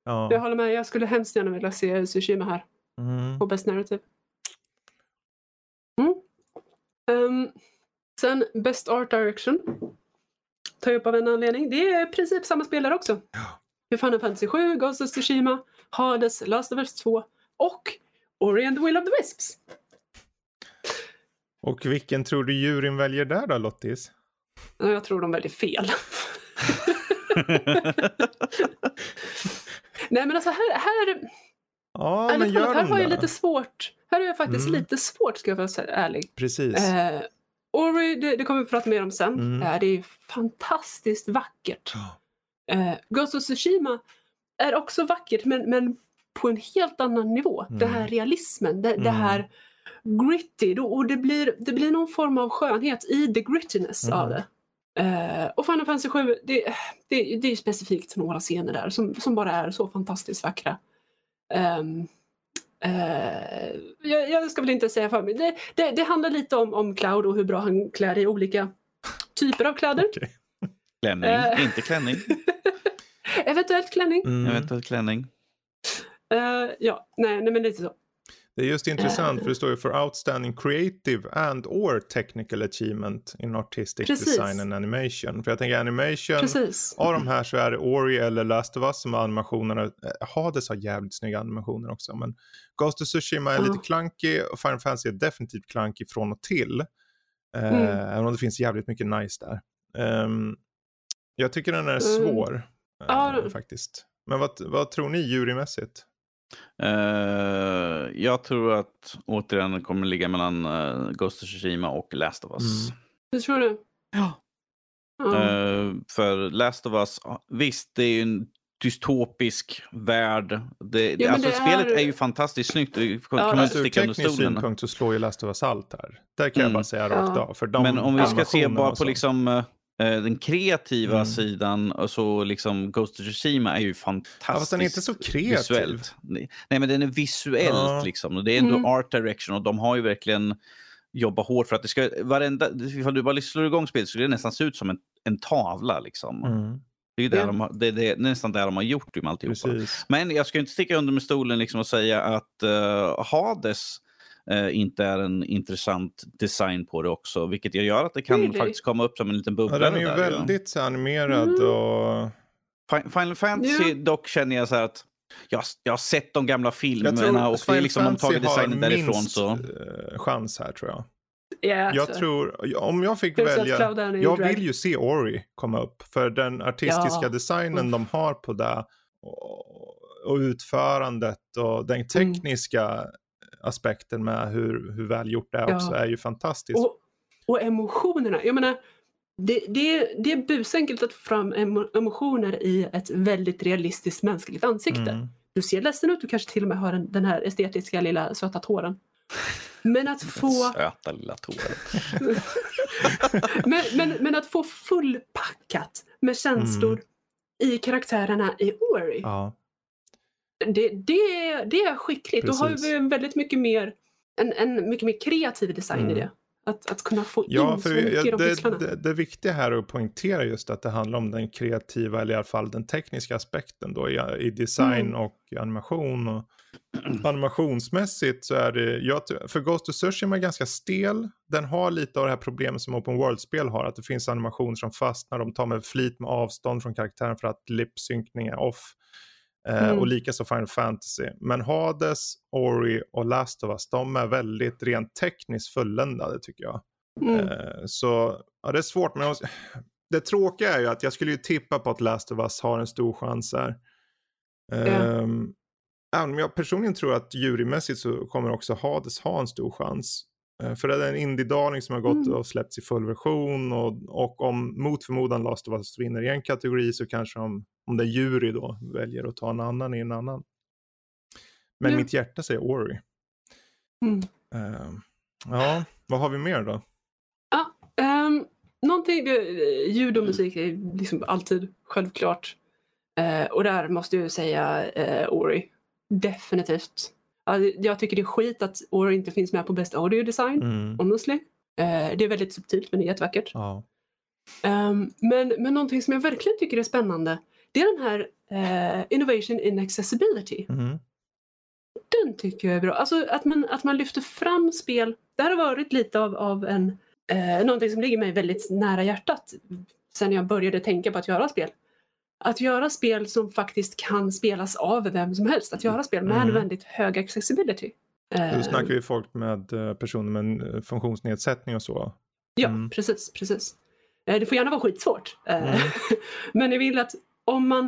Ja. Jag håller med. Jag skulle hemskt gärna vilja se Tsushima här Mm. på Best Narrative. Mm. Ehm, sen Best Art Direction. Tar jag upp av en anledning. Det är i princip samma spelare också. Ja. Är Final Fantasy 7, Ghost of Tsushima, Hades, Last of Us 2 och Ori and the Will of the Wisps. Och vilken tror du juryn väljer där då Lottis? Ja, Jag tror de väljer fel. <laughs> Nej men alltså här, här, Ja, men ärligt gör talat, här de har jag lite svårt. Här är jag faktiskt Mm. lite svårt ska jag vara ärlig. Precis. Eh, Ori, det, det kommer vi prata mer om sen. Mm. Eh, det är fantastiskt vackert. Ja. Eh, Ghost of Tsushima är också vackert men, men på en helt annan nivå. Mm. Den här realismen, det, det Mm. här gritty då, och det blir, det blir någon form av skönhet i the grittiness Mm. av det. Eh, och Final Fantasy 7, det, det, det är ju specifikt några scener där som, som bara är så fantastiskt vackra. Ehm, eh, jag, jag ska väl inte säga för mig. Det, det, det handlar lite om, om Cloud och hur bra han klär i olika typer av kläder. Okej. <laughs> klänning, Eh. inte klänning. <laughs> Eventuellt klänning. Mm. Eventuellt klänning. Ja, nej, nej men lite så. Det är just intressant för det står ju för outstanding creative and or technical achievement in artistic Precis. design and animation. För jag tänker animation, Precis. av de här så är det Ori eller Last of Us som har animationerna. Eh, Hades har jävligt snygga animationer också. Men Ghost of Tsushima är Ja. lite klankig och Final Fantasy är definitivt klankig från och till. Eh, Mm. Även om det finns jävligt mycket nice där. Ehm, jag tycker den är Mm. svår. eh, Ja, det- faktiskt. Men vad, vad tror ni jurymässigt? Eh, jag tror att återigen det kommer ligga mellan uh, Ghost of Tsushima och Last of Us. Mm. Du tror det? Ja. Ja. Eh, för Last of Us, ja, visst det är ju en dystopisk värld. Det, men alltså, det spelet är- är ju fantastiskt snyggt. Det kan Ja, man inte ur sticka under stolen. synpunkt så slår ju Last of Us allt här. Där kan jag Mm. bara säga rakt Ja. av. För de Men om vi ska se bara på liksom, den kreativa Mm. sidan, och så liksom Ghost of Tsushima är ju Ja, fantastisk. fast den är inte så kreativ. visuellt. Nej, men den är visuellt Ja. liksom. Och det är ändå Mm. art direction och de har ju verkligen jobbat hårt för att det ska, varenda, ifall du bara slår igång spelet så skulle det nästan se ut som en, en tavla liksom. Mm, Det är där Ja. de har, det, är- det är nästan där de har gjort det med alltihopa. precis. Men jag ska inte sticka under med stolen liksom och säga att uh, Hades eh, inte är en intressant design på det också, vilket jag gör att det kan Really? faktiskt komma upp som en liten bubbla. Ja, den är ju där, ja. väldigt så animerad Mm. och... Fi- Final Fantasy Ja. dock känner jag så här att jag, jag har sett de gamla filmerna och det är liksom de tagit designen har därifrån minst så. eh, chans här tror jag. Ja, Jag så. tror, om jag fick Plus välja, jag drag. vill ju se Ori komma upp. För den artistiska Ja. designen Uff. de har på det och, och utförandet och den tekniska aspekten med hur, hur välgjort det är Ja. också är ju fantastiskt. Och, och emotionerna. Jag menar, det, det, det är busenkelt att få fram emo, emotioner i ett väldigt realistiskt mänskligt ansikte. Mm. Du ser ledsen ut, du kanske till och med har den, den här estetiska lilla söta tåren. Men att <laughs> få, Söta lilla tåren. <laughs> men, men, men att få fullpackat med känslor i karaktärerna i Ori. Mm. Ja. Det, det, är- det är skickligt. Då har Precis. vi en väldigt mycket mer, en, en mycket mer kreativ design i Mm. det. Att, att kunna få Ja, in för så mycket i jag, de det, det, det viktiga här är att poängtera just att det handlar om den kreativa, eller i alla fall den tekniska aspekten då i, i design Mm. och animation. Och animationsmässigt så är det, jag, för Ghost of Tsushima är ganska stel. Den har lite av det här problemet som Open World-spel har, att det finns animationer som fastnar, de tar med flit med avstånd från karaktären för att lipsynkning är off. Eh, Mm. Och likaså Final Fantasy. Men Hades, Ori och Last of Us, de är väldigt rent tekniskt fulländade tycker jag. Mm. Eh, Så ja, det är svårt. Men det tråkiga är ju att jag skulle ju tippa på att Last of Us har en stor chans här. Ehm, Även om jag personligen tror att jurymässigt så kommer också Hades ha en stor chans. Eh, för det är en indie-darling som har gått Mm. och släppts i full version och, och om mot förmodan Last of Us vinner i en kategori så kanske om, om det är jury då väljer att ta en annan i en annan. Men Ja. mitt hjärta säger Ori. Mm. Eh, ja, vad har vi mer då? Um, någonting, det- ljud och musik är liksom alltid självklart. Eh, och där måste jag säga eh, Ori. Definitivt. Ja, jag tycker det är skit att Ori inte finns med på Best Audio Design, Mm. honestly. Eh, det är väldigt subtilt men det är jättevackert. Ja. Ehm, men, men någonting som jag verkligen tycker är spännande det är den här eh, Innovation in Accessibility. Mm. Den tycker jag är bra. Alltså att man, att man lyfter fram spel. Det här har varit lite av, av en, eh, någonting som ligger mig väldigt nära hjärtat sen jag började tänka på att göra spel. Att göra spel som faktiskt kan spelas av vem som helst. Att göra spel med Mm. väldigt hög accessibility. Eh, Då snackar vi folk med eh, personer med eh, funktionsnedsättning och så. Ja, Mm. precis. precis. Eh, Det får gärna vara skitsvårt. Eh, Mm. <laughs> Men jag vill att om man...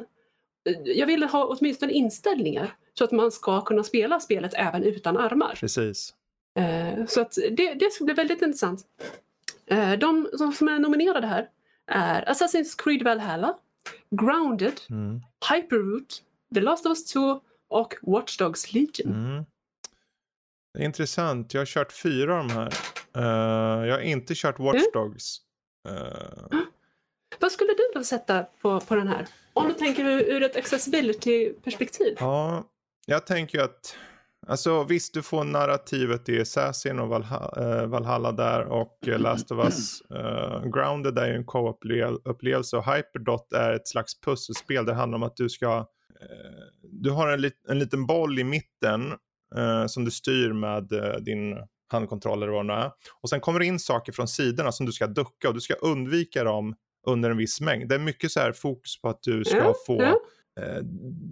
eh, Jag vill ha åtminstone inställningar så att man ska kunna spela spelet även utan armar. Precis. Eh, Så att det, det ska bli väldigt intressant. Eh, De som- som är nominerade här är Assassin's Creed Valhalla, Grounded, Mm. Hyperroot, The Last of Us 2 och Watch Dogs Legion. Mm. Det är intressant. Jag har kört fyra av de här. Eh, jag har inte kört Watch. Dogs. Eh, Vad skulle du då sätta på, på den här? Om du tänker ur ett accessibility-perspektiv. ja, jag tänker ju att Alltså visst, du får narrativet i Assassin och Valha- eh, Valhalla där och eh, Last of Us. eh, Grounded är ju en co-upplevelse och Hyperdot är ett slags pusselspel. Det handlar om att du ska, eh, du har en, lit, en liten boll i mitten som du styr med din handkontroll eller vad det är. Och sen kommer det in saker från sidorna som du ska ducka och du ska undvika dem under en viss mängd. Det är mycket så här fokus på att du ska Ja, få ja. Eh,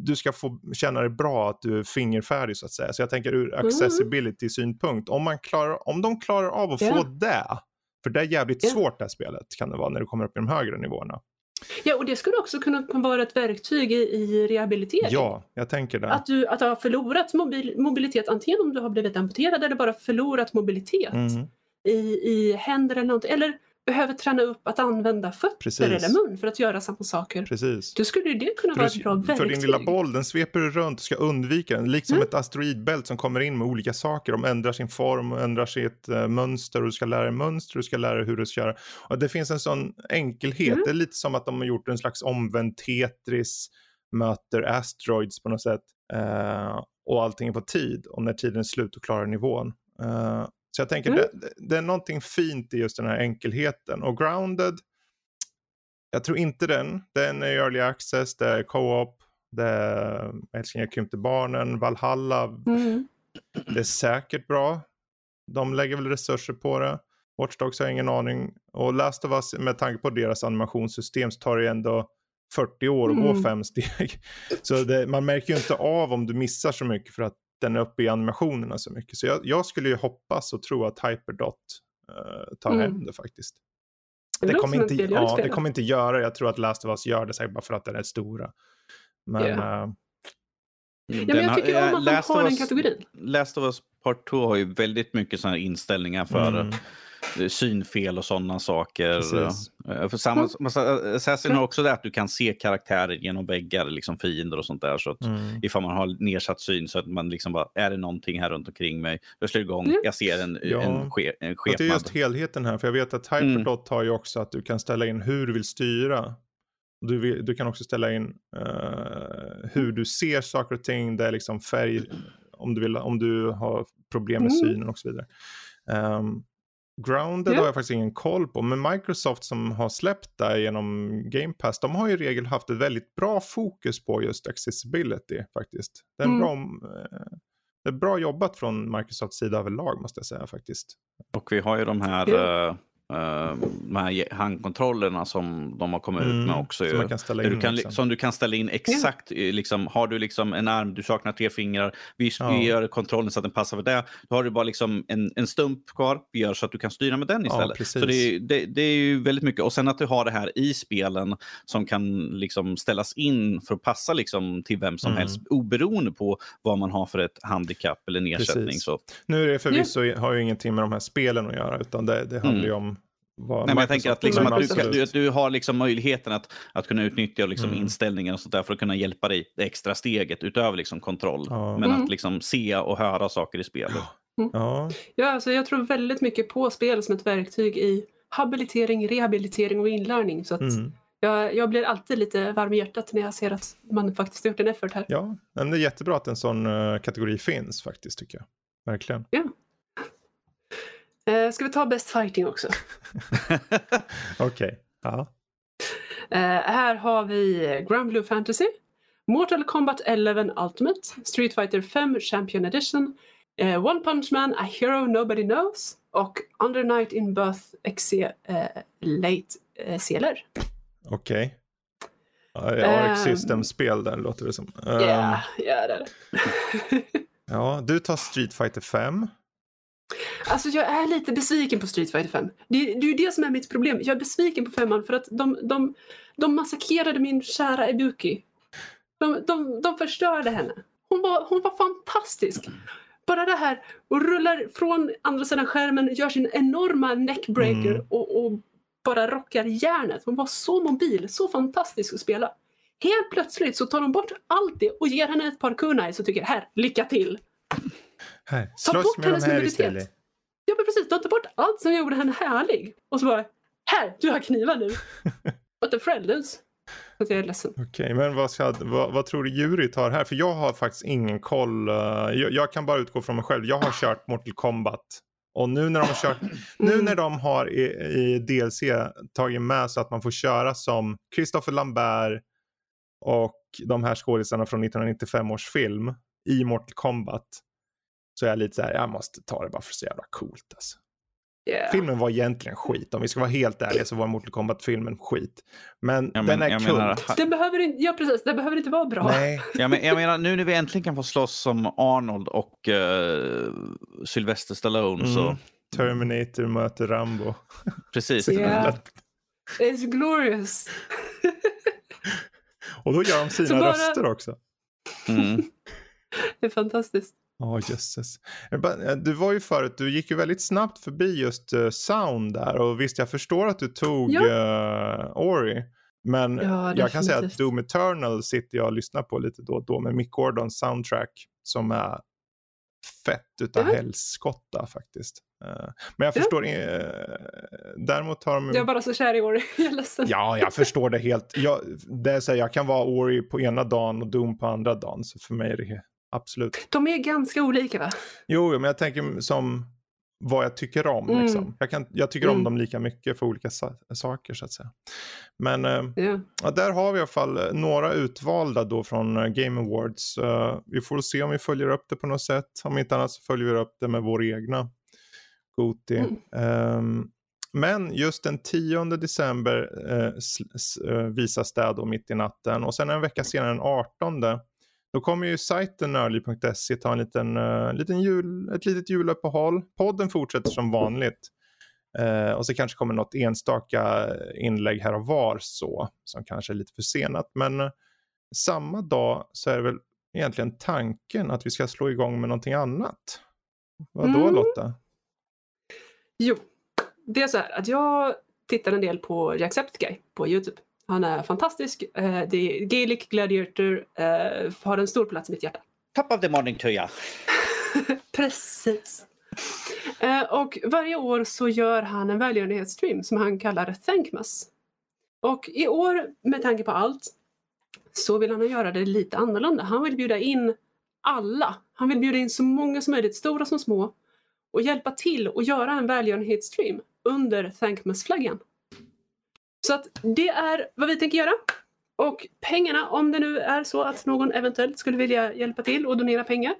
du ska få känna dig bra att du är fingerfärdig så att säga. Så jag tänker ur accessibility synpunkt. Om, man klarar, om de klarar av att Ja. få det. För det är jävligt Ja. svårt det här spelet kan det vara när du kommer upp i de högre nivåerna. Ja, och det skulle också kunna vara ett verktyg i, i rehabilitering. Ja, jag tänker det. Att du, att du har förlorat mobil, mobilitet, antingen om du har blivit amputerad eller bara förlorat mobilitet Mm, i, i händer eller något. Eller behöver träna upp att använda fötter Precis. eller mun för att göra samma saker. precis. Då skulle ju det kunna För, vara ett bra verktyg. för din lilla boll, den sveper runt och ska undvika den. Liksom Mm. ett asteroidbält som kommer in med olika saker. De ändrar sin form och ändrar sitt uh, mönster och du ska lära dig mönster, du ska lära dig hur du ska göra. Och det finns en sån enkelhet. Mm. Det är lite som att de har gjort en slags omvänd Tetris möter Asteroids på något sätt. Eh, och allting är på tid och när tiden är slut och klarar nivån. Eh, så jag tänker Mm. det, det är någonting fint i just den här enkelheten. Och Grounded, jag tror inte den. Den är early access, det är co-op, det är Älsklingar krympte barnen, Valhalla, Mm. det är säkert bra. De lägger väl resurser på det. Watch Dogs har jag ingen aning. Och Last of Us, med tanke på deras animationssystem så tar det ändå 40 år att gå Mm. fem steg. <laughs> Så det, man märker ju inte av om du missar så mycket för att den är uppe i animationerna så mycket. Så jag, jag skulle ju hoppas och tro att Hyperdot eh, tar Mm. hem det faktiskt. Det Det kommer, inte, ja, det kommer inte göra Jag tror att Last of Us gör det säkert bara för att den är stora. Men Ja. eh, Ja, men jag tycker om att de har den kategorin. Last of Us Part 2 har ju väldigt mycket sådana inställningar för Mm. Eh, synfel och sådana saker. Precis. Eh, För samma, Assassin har också det att du kan se karaktärer genom väggar, liksom fiender och sånt där. Så att mm. ifall man har nedsatt syn så att man liksom bara, är det någonting här runt omkring mig? Jag slår igång, Mm. jag ser en, Ja. en, ske, en Fast det är skepnad. just helheten här, för jag vet att Hyperdot har ju också att du kan ställa in hur du vill styra. Du, vill, du kan också ställa in eh, hur du ser saker och ting, det är liksom färg, om du, vill, om du har problem med Mm. synen och så vidare. Um, Grounded Ja. har jag faktiskt ingen koll på, men Microsoft som har släppt det genom Game Pass, de har ju i regel haft ett väldigt bra fokus på just accessibility faktiskt. Det är, Mm. bra, eh, det är bra jobbat från Microsofts sida överlag måste jag säga faktiskt. Och vi har ju de här Ja. Uh, de här handkontrollerna som de har kommit Mm, ut med också. som kan ställa Där in du kan, liksom. som du kan ställa in exakt. eh, Liksom, har du liksom en arm, du saknar tre fingrar, vi, Ja. vi gör kontrollen så att den passar för det. Då har du bara liksom en, en stump kvar, vi gör så att du kan styra med den Ja, istället. precis. så det, är- det, det är ju väldigt mycket. Och sen att du har det här i spelen som kan liksom ställas in för att passa liksom till vem som Mm. helst, oberoende på vad man har för ett handikapp eller nedsättning. Precis. Så. Nu är det förvisso har ju ingenting med de här spelen att göra utan det, det handlar Mm. ju om Nej, men jag tänker att, liksom, att, du, du, att du har liksom möjligheten att, att kunna utnyttja liksom Mm. inställningar och sånt där för att kunna hjälpa dig det extra steget utöver liksom kontroll. Ja. Men Mm. att liksom se och höra saker i spelet. Ja, Ja, alltså jag tror väldigt mycket på spel som ett verktyg i habilitering, rehabilitering och inlärning. Så att mm. jag, jag blir alltid lite varm i hjärtat när jag ser att man faktiskt har gjort en effort här. ja. Men det är jättebra att en sån eh, kategori finns faktiskt tycker jag. Verkligen. Eh, ska vi ta Best Fighting också? <laughs> Okej. Ja. Eh, här har vi Grand Blue Fantasy, Mortal Kombat 11 Ultimate, Street Fighter 5 Champion Edition, eh, One Punch Man A Hero Nobody Knows och Under Night in Birth XC eh, Late eh, CLR. Okej. Ja, Arc Ehm. System-spel där låter det som. Ja, Ehm, yeah, det är det. <laughs> Ja, du tar Street Fighter 5. Alltså jag är lite besviken på Street Fighter 5. Det, det är ju det som är mitt problem. Jag är besviken på femman för att de, de, de massakrerade min kära Ibuki. De, de, de förstörde henne. Hon var, hon var fantastisk. Bara det här och rullar från andra sidan skärmen, gör sin enorma neckbreaker Mm. och, och bara rockar järnet. Hon var så mobil, så fantastisk att spela. Helt plötsligt så tar de bort allt det och ger henne ett par kunai och tycker här, lycka till. Här, Ta bort hennes här mobilitet. istället. Ja men precis, de tar bort allt som gjorde henne härlig. Och så bara, här, du har knivar nu. <laughs> What the friendless. Så att jag är ledsen. Okej, men vad, ska, vad, vad tror du jury tar här? För jag har faktiskt ingen koll. eh, jag, jag kan bara utgå från mig själv. Jag har kört Mortal Kombat. Och nu när de har kört, nu Mm. när de har i, i DLC tagit med så att man får köra som Christopher Lambert och de här skådisarna från 1995 års film i Mortal Kombat. Så är jag lite så här, jag måste ta det bara för att så jävla coolt alltså. Yeah. Filmen var egentligen skit. Om vi ska vara helt ärliga så var Mortal Kombat-filmen skit. Men Ja, men den är kult. menar, Det behöver inte, ja precis, det behöver inte vara bra. Nej, <laughs> Ja, men, jag menar, nu när vi äntligen kan få slåss som Arnold och uh, Sylvester Stallone så Mm. Terminator möter Rambo. <laughs> precis. Ja. It's glorious. Och då gör de sina Så bara- röster också. Mm. <laughs> Det är fantastiskt. Ja, jösses. Jag bara- eh, Du var ju förut, du gick ju väldigt snabbt förbi just eh, sound där. Och visst, jag förstår att du tog Ja. eh, Ori. Men Ja, jag kan säga att. Doom Eternal sitter jag och lyssnar på lite då och då med Mick Gordons soundtrack. Som är fett utav Mhm. helskotta faktiskt. Men jag Ja. förstår, eh, däremot har de... Jag är bara så kär i år. <laughs> Jag är ledsen. Ja, jag förstår det helt. Jag, det är så här, jag kan vara Ori på ena dagen och Doom på andra dagen. Så för mig är det absolut. De är ganska olika va? Jo, men jag tänker som vad jag tycker om. Mm. Liksom. Jag, kan, jag tycker om Mm. dem lika mycket för olika sa- saker så att säga. Men eh, Ja. ja, där har vi i alla fall eh, några utvalda då från eh, Game Awards. Eh, vi får se om vi följer upp det på något sätt. Om inte annat så följer vi upp det med vår egna Goti. Mm. Ehm, men just den 10 december eh, visas det då mitt i natten. Och sen en vecka senare den 18 då kommer ju sajten nördliv.se ta en liten, eh, liten jul, ett litet juluppehåll. Podden fortsätter som vanligt. Eh, och så kanske kommer något enstaka inlägg här och var så. Som kanske är lite försenat. Men eh, samma dag så är det väl egentligen tanken att vi ska slå igång med någonting annat. Vad då Mm. Lotta? Jo, det är så här att jag tittar en del på Jacksepticeye på Youtube. Han är fantastisk. Eh, det är Gaelic Gladiator. Eh, har en stor plats i mitt hjärta. Top of the morning to ya. <laughs> Precis. Eh, och varje år så gör han en välgörenhetsstream som han kallar Thankmas. Och i år, med tanke på allt, så vill han göra det lite annorlunda. Han vill bjuda in alla. Han vill bjuda in så många som möjligt, stora som små, och hjälpa till och göra en välgörenhetsstream under Thankmas-flaggan. Så att det är vad vi tänker göra. Och pengarna, om det nu är så att någon eventuellt skulle vilja hjälpa till och donera pengar,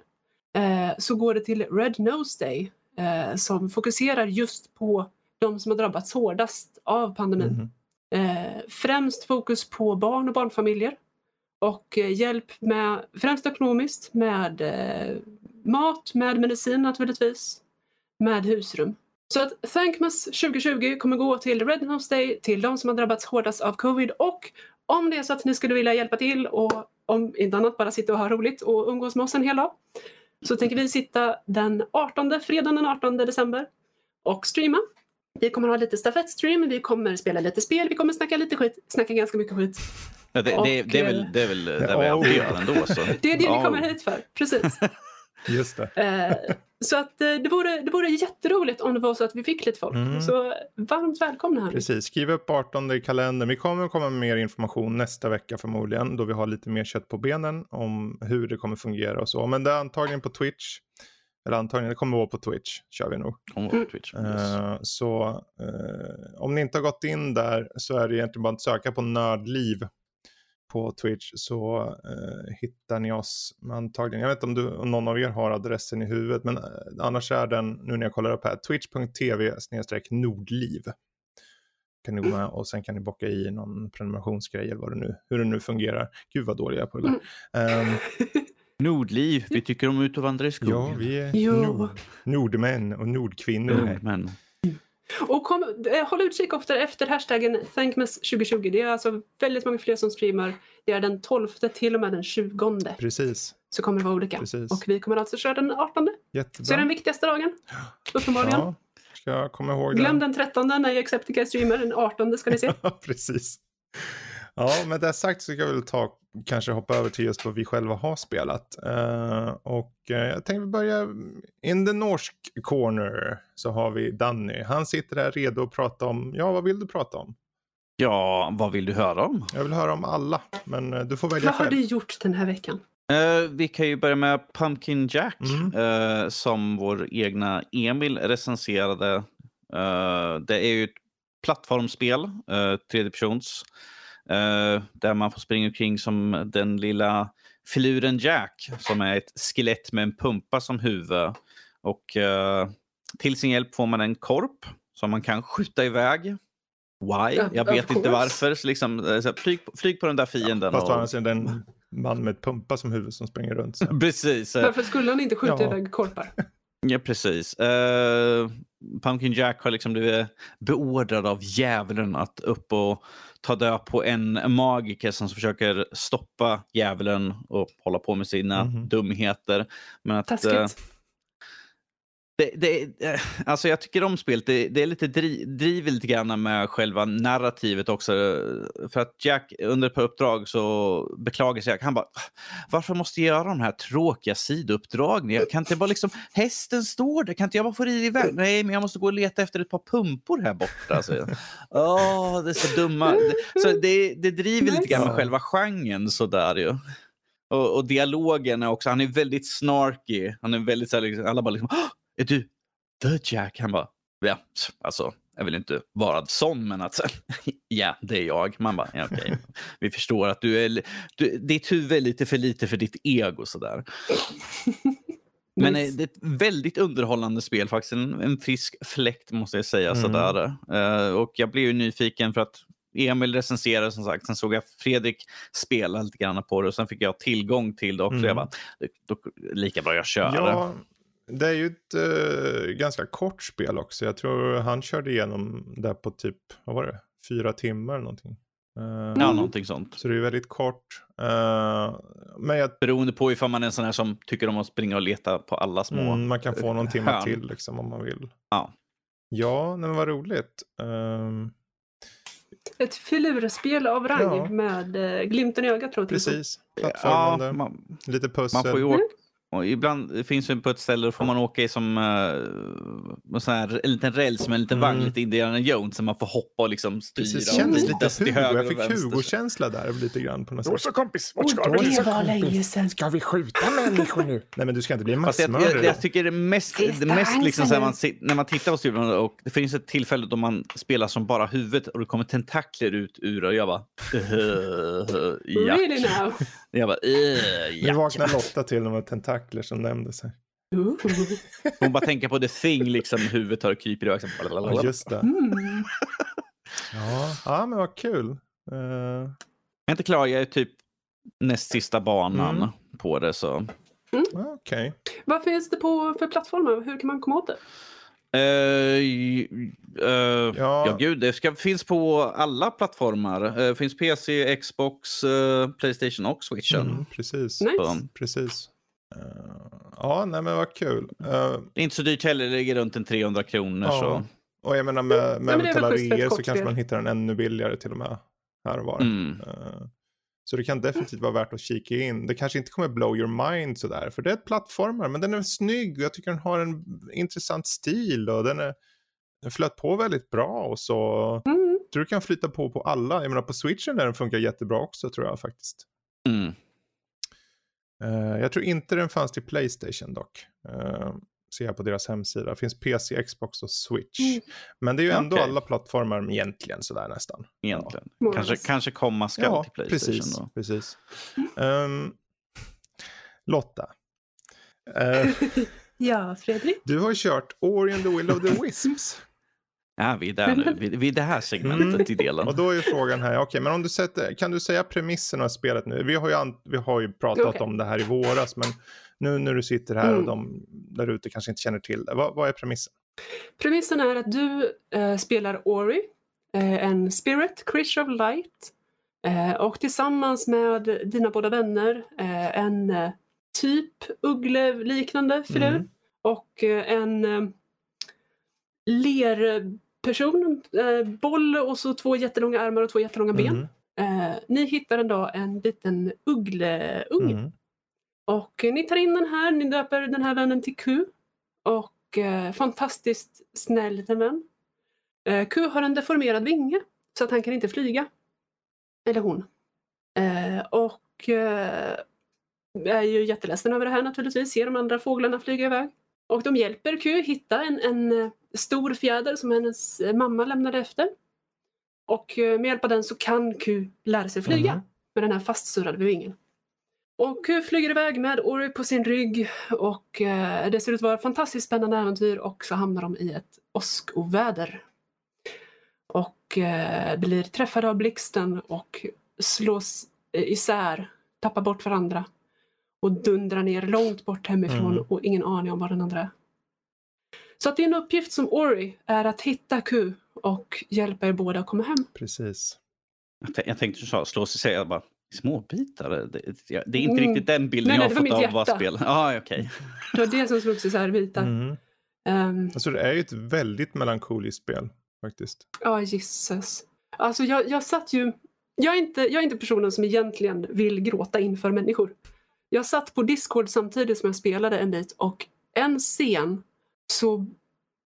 eh, så går det till Red Nose Day eh, som fokuserar just på de som har drabbats hårdast av pandemin. Mhm. Eh, främst fokus på barn och barnfamiljer och eh, hjälp med, främst ekonomiskt, med eh, mat, med medicin naturligtvis, med husrum. Så att Thankmas 2020 kommer gå till Red Nose Day, till de som har drabbats hårdast av covid och om det är så att ni skulle vilja hjälpa till och om inte annat bara sitta och ha roligt och umgås med oss en hel dag så tänker vi sitta den 18, fredagen den 18 december och streama. Vi kommer ha lite stafettstream, vi kommer spela lite spel, vi kommer snacka lite skit, snacka ganska mycket skit. Ja, det, Och, det, det är väl, eh, det är väl där vi ja, alltid gör ändå. Så. Det är det Ja. ni kommer hit för, precis. Just det. Eh, så att eh, det vore, det vore jätteroligt om det var så att vi fick lite folk. Mm. Så varmt välkomna här. Precis, skriv upp 18 i kalendern. Vi kommer komma med mer information nästa vecka förmodligen, då vi har lite mer kött på benen om hur det kommer fungera och så. Men det är antagligen på Twitch. Eller antagligen, det kommer vara på Twitch, kör vi nog. Mm. Eh, så eh, om ni inte har gått in där så är det egentligen bara att söka på Nördliv på Twitch så eh, hittar ni oss antagligen. Jag vet inte om, du, om någon av er har adressen i huvudet men eh, annars är den, nu när jag kollar upp här, twitch.tv nordliv. Kan ni gå med och sen kan ni bocka i någon prenumerationsgrej eller vad det nu, hur det nu fungerar. Gud vad dålig jag är på det där. Ehm, <laughs> Nordliv, vi tycker om ut och vandra i skogen. ja, vi är nord, nordmän och nordkvinnor. här. Nordmän. Och kom, eh, håll utkik efter, efter hashtaggen Thankmas 2020. Det är alltså väldigt många fler som streamar. Det är den 12 till och med den 20 Precis, så kommer det vara olika. precis. Och vi kommer alltså köra den 18. Jättebra. Så är den viktigaste dagen. Uppenbarligen. Ja, ska jag komma ihåg Glöm den 13 när Jacksepticeye streamar. Den 18 ska ni se. <laughs> Precis. Ja, med det sagt så ska jag väl ta, kanske hoppa över till just vad vi själva har spelat. Eh, och uh, jag tänkte börja in the norsk corner så har vi Danny. Han sitter där redo att prata om, ja vad vill du prata om? Ja, vad vill du höra om? Jag vill höra om alla, men eh, du får välja Vad har själv. du gjort den här veckan? Vi kan ju börja med Pumpkin Jack Mm. som vår egna Emil recenserade. Det är ju ett plattformsspel, uh, tredjepersons, eh, där man får springa omkring som den lilla filuren Jack som är ett skelett med en pumpa som huvud. Och eh, till sin hjälp får man en korp som man kan skjuta iväg. Why? Jag vet inte varför. Så liksom, eh, så här, flyg, flyg på den där fienden. Fast å och- andra sidan den man med pumpa som huvud som springer runt. Så. <laughs> Precis. Varför skulle han inte skjuta Ja. iväg korpar? <laughs> Ja, precis. Eh, Pumpkin Jack har liksom blivit beordrad av djävulen att upp och ta död på en magiker som försöker stoppa djävulen och hålla på med sina Mhm. dumheter. Men att, eh, Taskigt. Det, det, eh, alltså jag tycker om spelet. Det, det är lite dri, driver lite grann med själva narrativet också. För att Jack under ett par uppdrag så beklagar sig Jack. Han bara, varför måste jag göra de här tråkiga sidouppdragen? Kan inte bara liksom, hästen står där, kan inte jag bara få rida iväg? Nej, men jag måste gå och leta efter ett par pumpor här borta. Så, <laughs> Åh, det är så dumma. Så det, det driver lite grann med själva genren sådär ju. Och, och dialogen är också, han är väldigt snarky. Han är väldigt så här, liksom, alla bara liksom, "Åh, är du the Jack? Han bara, ja, alltså, jag vill inte vara sån, men att, <laughs> ja, det är jag. Man bara, ja, okej, vi förstår att du är, du, ditt huvud är lite för lite för ditt ego sådär. <laughs> Men eh, det är ett väldigt underhållande spel faktiskt. En, en frisk fläkt måste jag säga. Mm. Sådär. Eh, och jag blev ju nyfiken för att Emil recenserade som sagt. Sen såg jag Fredrik spela lite grann på det och sen fick jag tillgång till det också. Mm. Jag bara, då, lika bra jag kör. Ja, det är ju ett eh, ganska kort spel också. Jag tror han körde igenom det på typ, vad var det, fyra timmar eller någonting. Eh, Ja, Mm. någonting sånt. Så det är väldigt kort. Eh, men jag, Beroende på ifall man är en sån här som tycker om att springa och leta på alla små. mm, man kan få någon timme hörn. till liksom om man vill. Ja. Ja, nej, men vad roligt. Ehm, Ett filurspel av rang Ja. med glimten i ögat tror jag. precis, Ja, plattformande, man, lite pussel. man får ju åka. Och ibland det finns det på ett ställe då får man åka i som uh, sån här, en liten räls med en liten vagn, Mm. lite Indiana Jones, så man får hoppa och liksom styra. Precis, och kändes lite till Hugo. höger Jag fick. Hugo-känsla där lite grann på något sätt. så kompis, vart ska det vi? Så var länge sedan. Ska vi skjuta människor nu? <laughs> Nej men du ska inte bli Fast jag, massmördare. jag, jag tycker det mest, det mest liksom så här, man, när man tittar på spelet och det finns ett tillfälle då man spelar som bara huvudet och det kommer tentakler ut ur och jag bara... Uh, ja. Really now? Jag bara... Uh, Nu vaknar Lotta till med tentakler som nämndes här. Ooh. Hon bara tänker på the thing, liksom huvudet har kryper iväg. så- Ja, just det. Mm. Ja, ja men vad kul. Eh, Jag är inte klar, jag är typ näst sista banan Mm. på det. Så. ja, Okej. Vad finns det på för plattformar? Hur kan man komma åt det? J- eh, Ja. ja. gud, det ska, finns på alla plattformar. Eh, finns PC, Xbox, Playstation och Switchen. Mm, precis. Nice. Precis. Eh, ja, nej men vad kul. Eh, det är inte så dyrt heller, det ligger runt en 300 kronor. Ja. Så. och jag menar med, med men schysst för ett reor så kanske man hittar den ännu billigare till och med. Här och var. Mm. Eh, Så det kan definitivt vara värt att kika in. Det kanske inte kommer blow your mind sådär. För det är ett plattformar, men den är snygg och jag tycker den har en intressant stil och den, är, den flöt på väldigt bra och så. Mm. Tror du kan flytta på på alla. Jag menar på switchen där den funkar jättebra också tror jag faktiskt. Mm. Eh, jag tror inte den fanns till Playstation dock. Uh, ser jag på deras hemsida. Det finns PC, Xbox och Switch. Mm. Men det är ju ändå Okej. alla plattformar egentligen sådär nästan. Egentligen. Or Kanske, kanske komma skall Ja, till Playstation. precis. Då. precis. Ehm, Lotta. eh, <laughs> Ja, Fredrik. du har kört Ori and the Will of the Wisps. Ja, vi är där nu. Vi, vi är det här segmentet i delen. Mm. Och då är ju frågan här, okej, men om du sätter, kan du säga premissen av spelet nu? Vi har ju, an, vi har ju pratat Okej. om det här i våras, men nu när du sitter här och Mm. de där ute kanske inte känner till det. Vad, vad är premissen? Premissen är att du eh, spelar Ori, eh, en spirit, creature of light. Eh, och tillsammans med dina båda vänner, eh, en eh, typ uggleliknande filur Mm. och eh, en eh, lerperson, eh, boll och så två jättelånga armar och två jättelånga ben. Mm. Eh, ni hittar en dag en liten uggleung. Mm. Och eh, ni tar in den här, ni döper den här vännen till Q. Och eh, fantastiskt snäll liten vän. Eh, Q har en deformerad vinge så att han kan inte flyga. Eller hon. Eh, och eh, är ju jätteledsen över det här naturligtvis, ser de andra fåglarna flyga iväg. Och de hjälper Q hitta en, en stor fjäder som hennes eh, mamma lämnade efter. Och eh, med hjälp av den så kan Q lära sig flyga Mhm. med den här fastsurrade vid vingen. Och Q flyger iväg med Ori på sin rygg och eh, det ser ut att vara ett fantastiskt spännande äventyr och så hamnar de i ett åskoväder. Och blir träffade av blixten och slås isär, tappar bort varandra och dundrar ner långt bort hemifrån Mm. och ingen aning om var den andra är. Så att din uppgift som Ori är att hitta Q och hjälpa er båda att komma hem. Precis. Jag, jag tänkte du sa slå sig säga bara småbitar. Det, det, det är inte Mm. riktigt den bilden Nej, nej, jag det har fått av vad spel. Ja, okej. Det var det som slogs isär i bitar. Mm. Ehm, Alltså det är ju ett väldigt melankoliskt spel faktiskt. Ja, gisses. Alltså jag, jag satt ju... Jag är, inte, jag är inte personen som egentligen vill gråta inför människor. Jag satt på Discord samtidigt som jag spelade en bit och en scen så...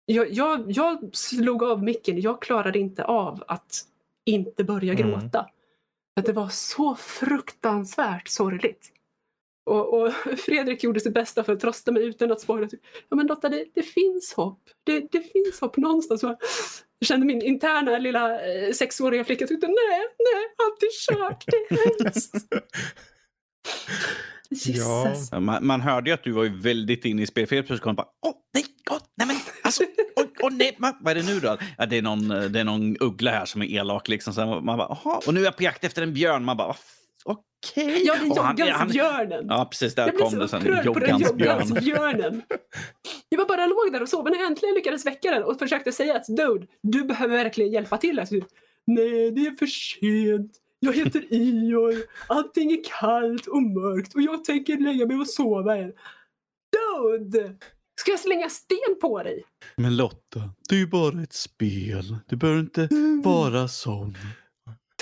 Jag, jag, jag slog av micken. Jag klarade inte av att inte börja Mm. gråta. Att det var så fruktansvärt sorgligt. Och, och <laughs> Fredrik gjorde sitt bästa för att trösta mig utan att spoila. Ja men Lotta, det, det finns hopp. Det, det finns hopp någonstans. Jag kände min interna lilla eh, sexåriga flicka tyckte nej, nej, allt är kört. Det är hemskt. <laughs> <laughs> <laughs> Jesus. Ja, Man, man hörde ju att du var ju väldigt inne i spelet. För plötsligt kom det bara åh nej, åh, nej men alltså, åh, åh, nej, vad, vad är det nu då? Ja, det, är någon, eh, det är någon uggla här som är elak liksom. Så man bara, jaha, och nu är jag på jakt efter en björn. Man bara, "Va, okej. Ja, det är joggansbjörnen. Ja, precis. Där jag kom det sen. joggansbjörnen. Jag var bara låg där och sov, men jag äntligen lyckades väcka den och försökte säga att dude, du behöver verkligen hjälpa till. Alltså, Nej, det är för sent. Jag heter Ior. Allting är kallt och mörkt och jag tänker lägga mig och sova igen. Dude! Ska jag slänga sten på dig? Men Lotta, det är ju bara ett spel. Du behöver inte vara sån.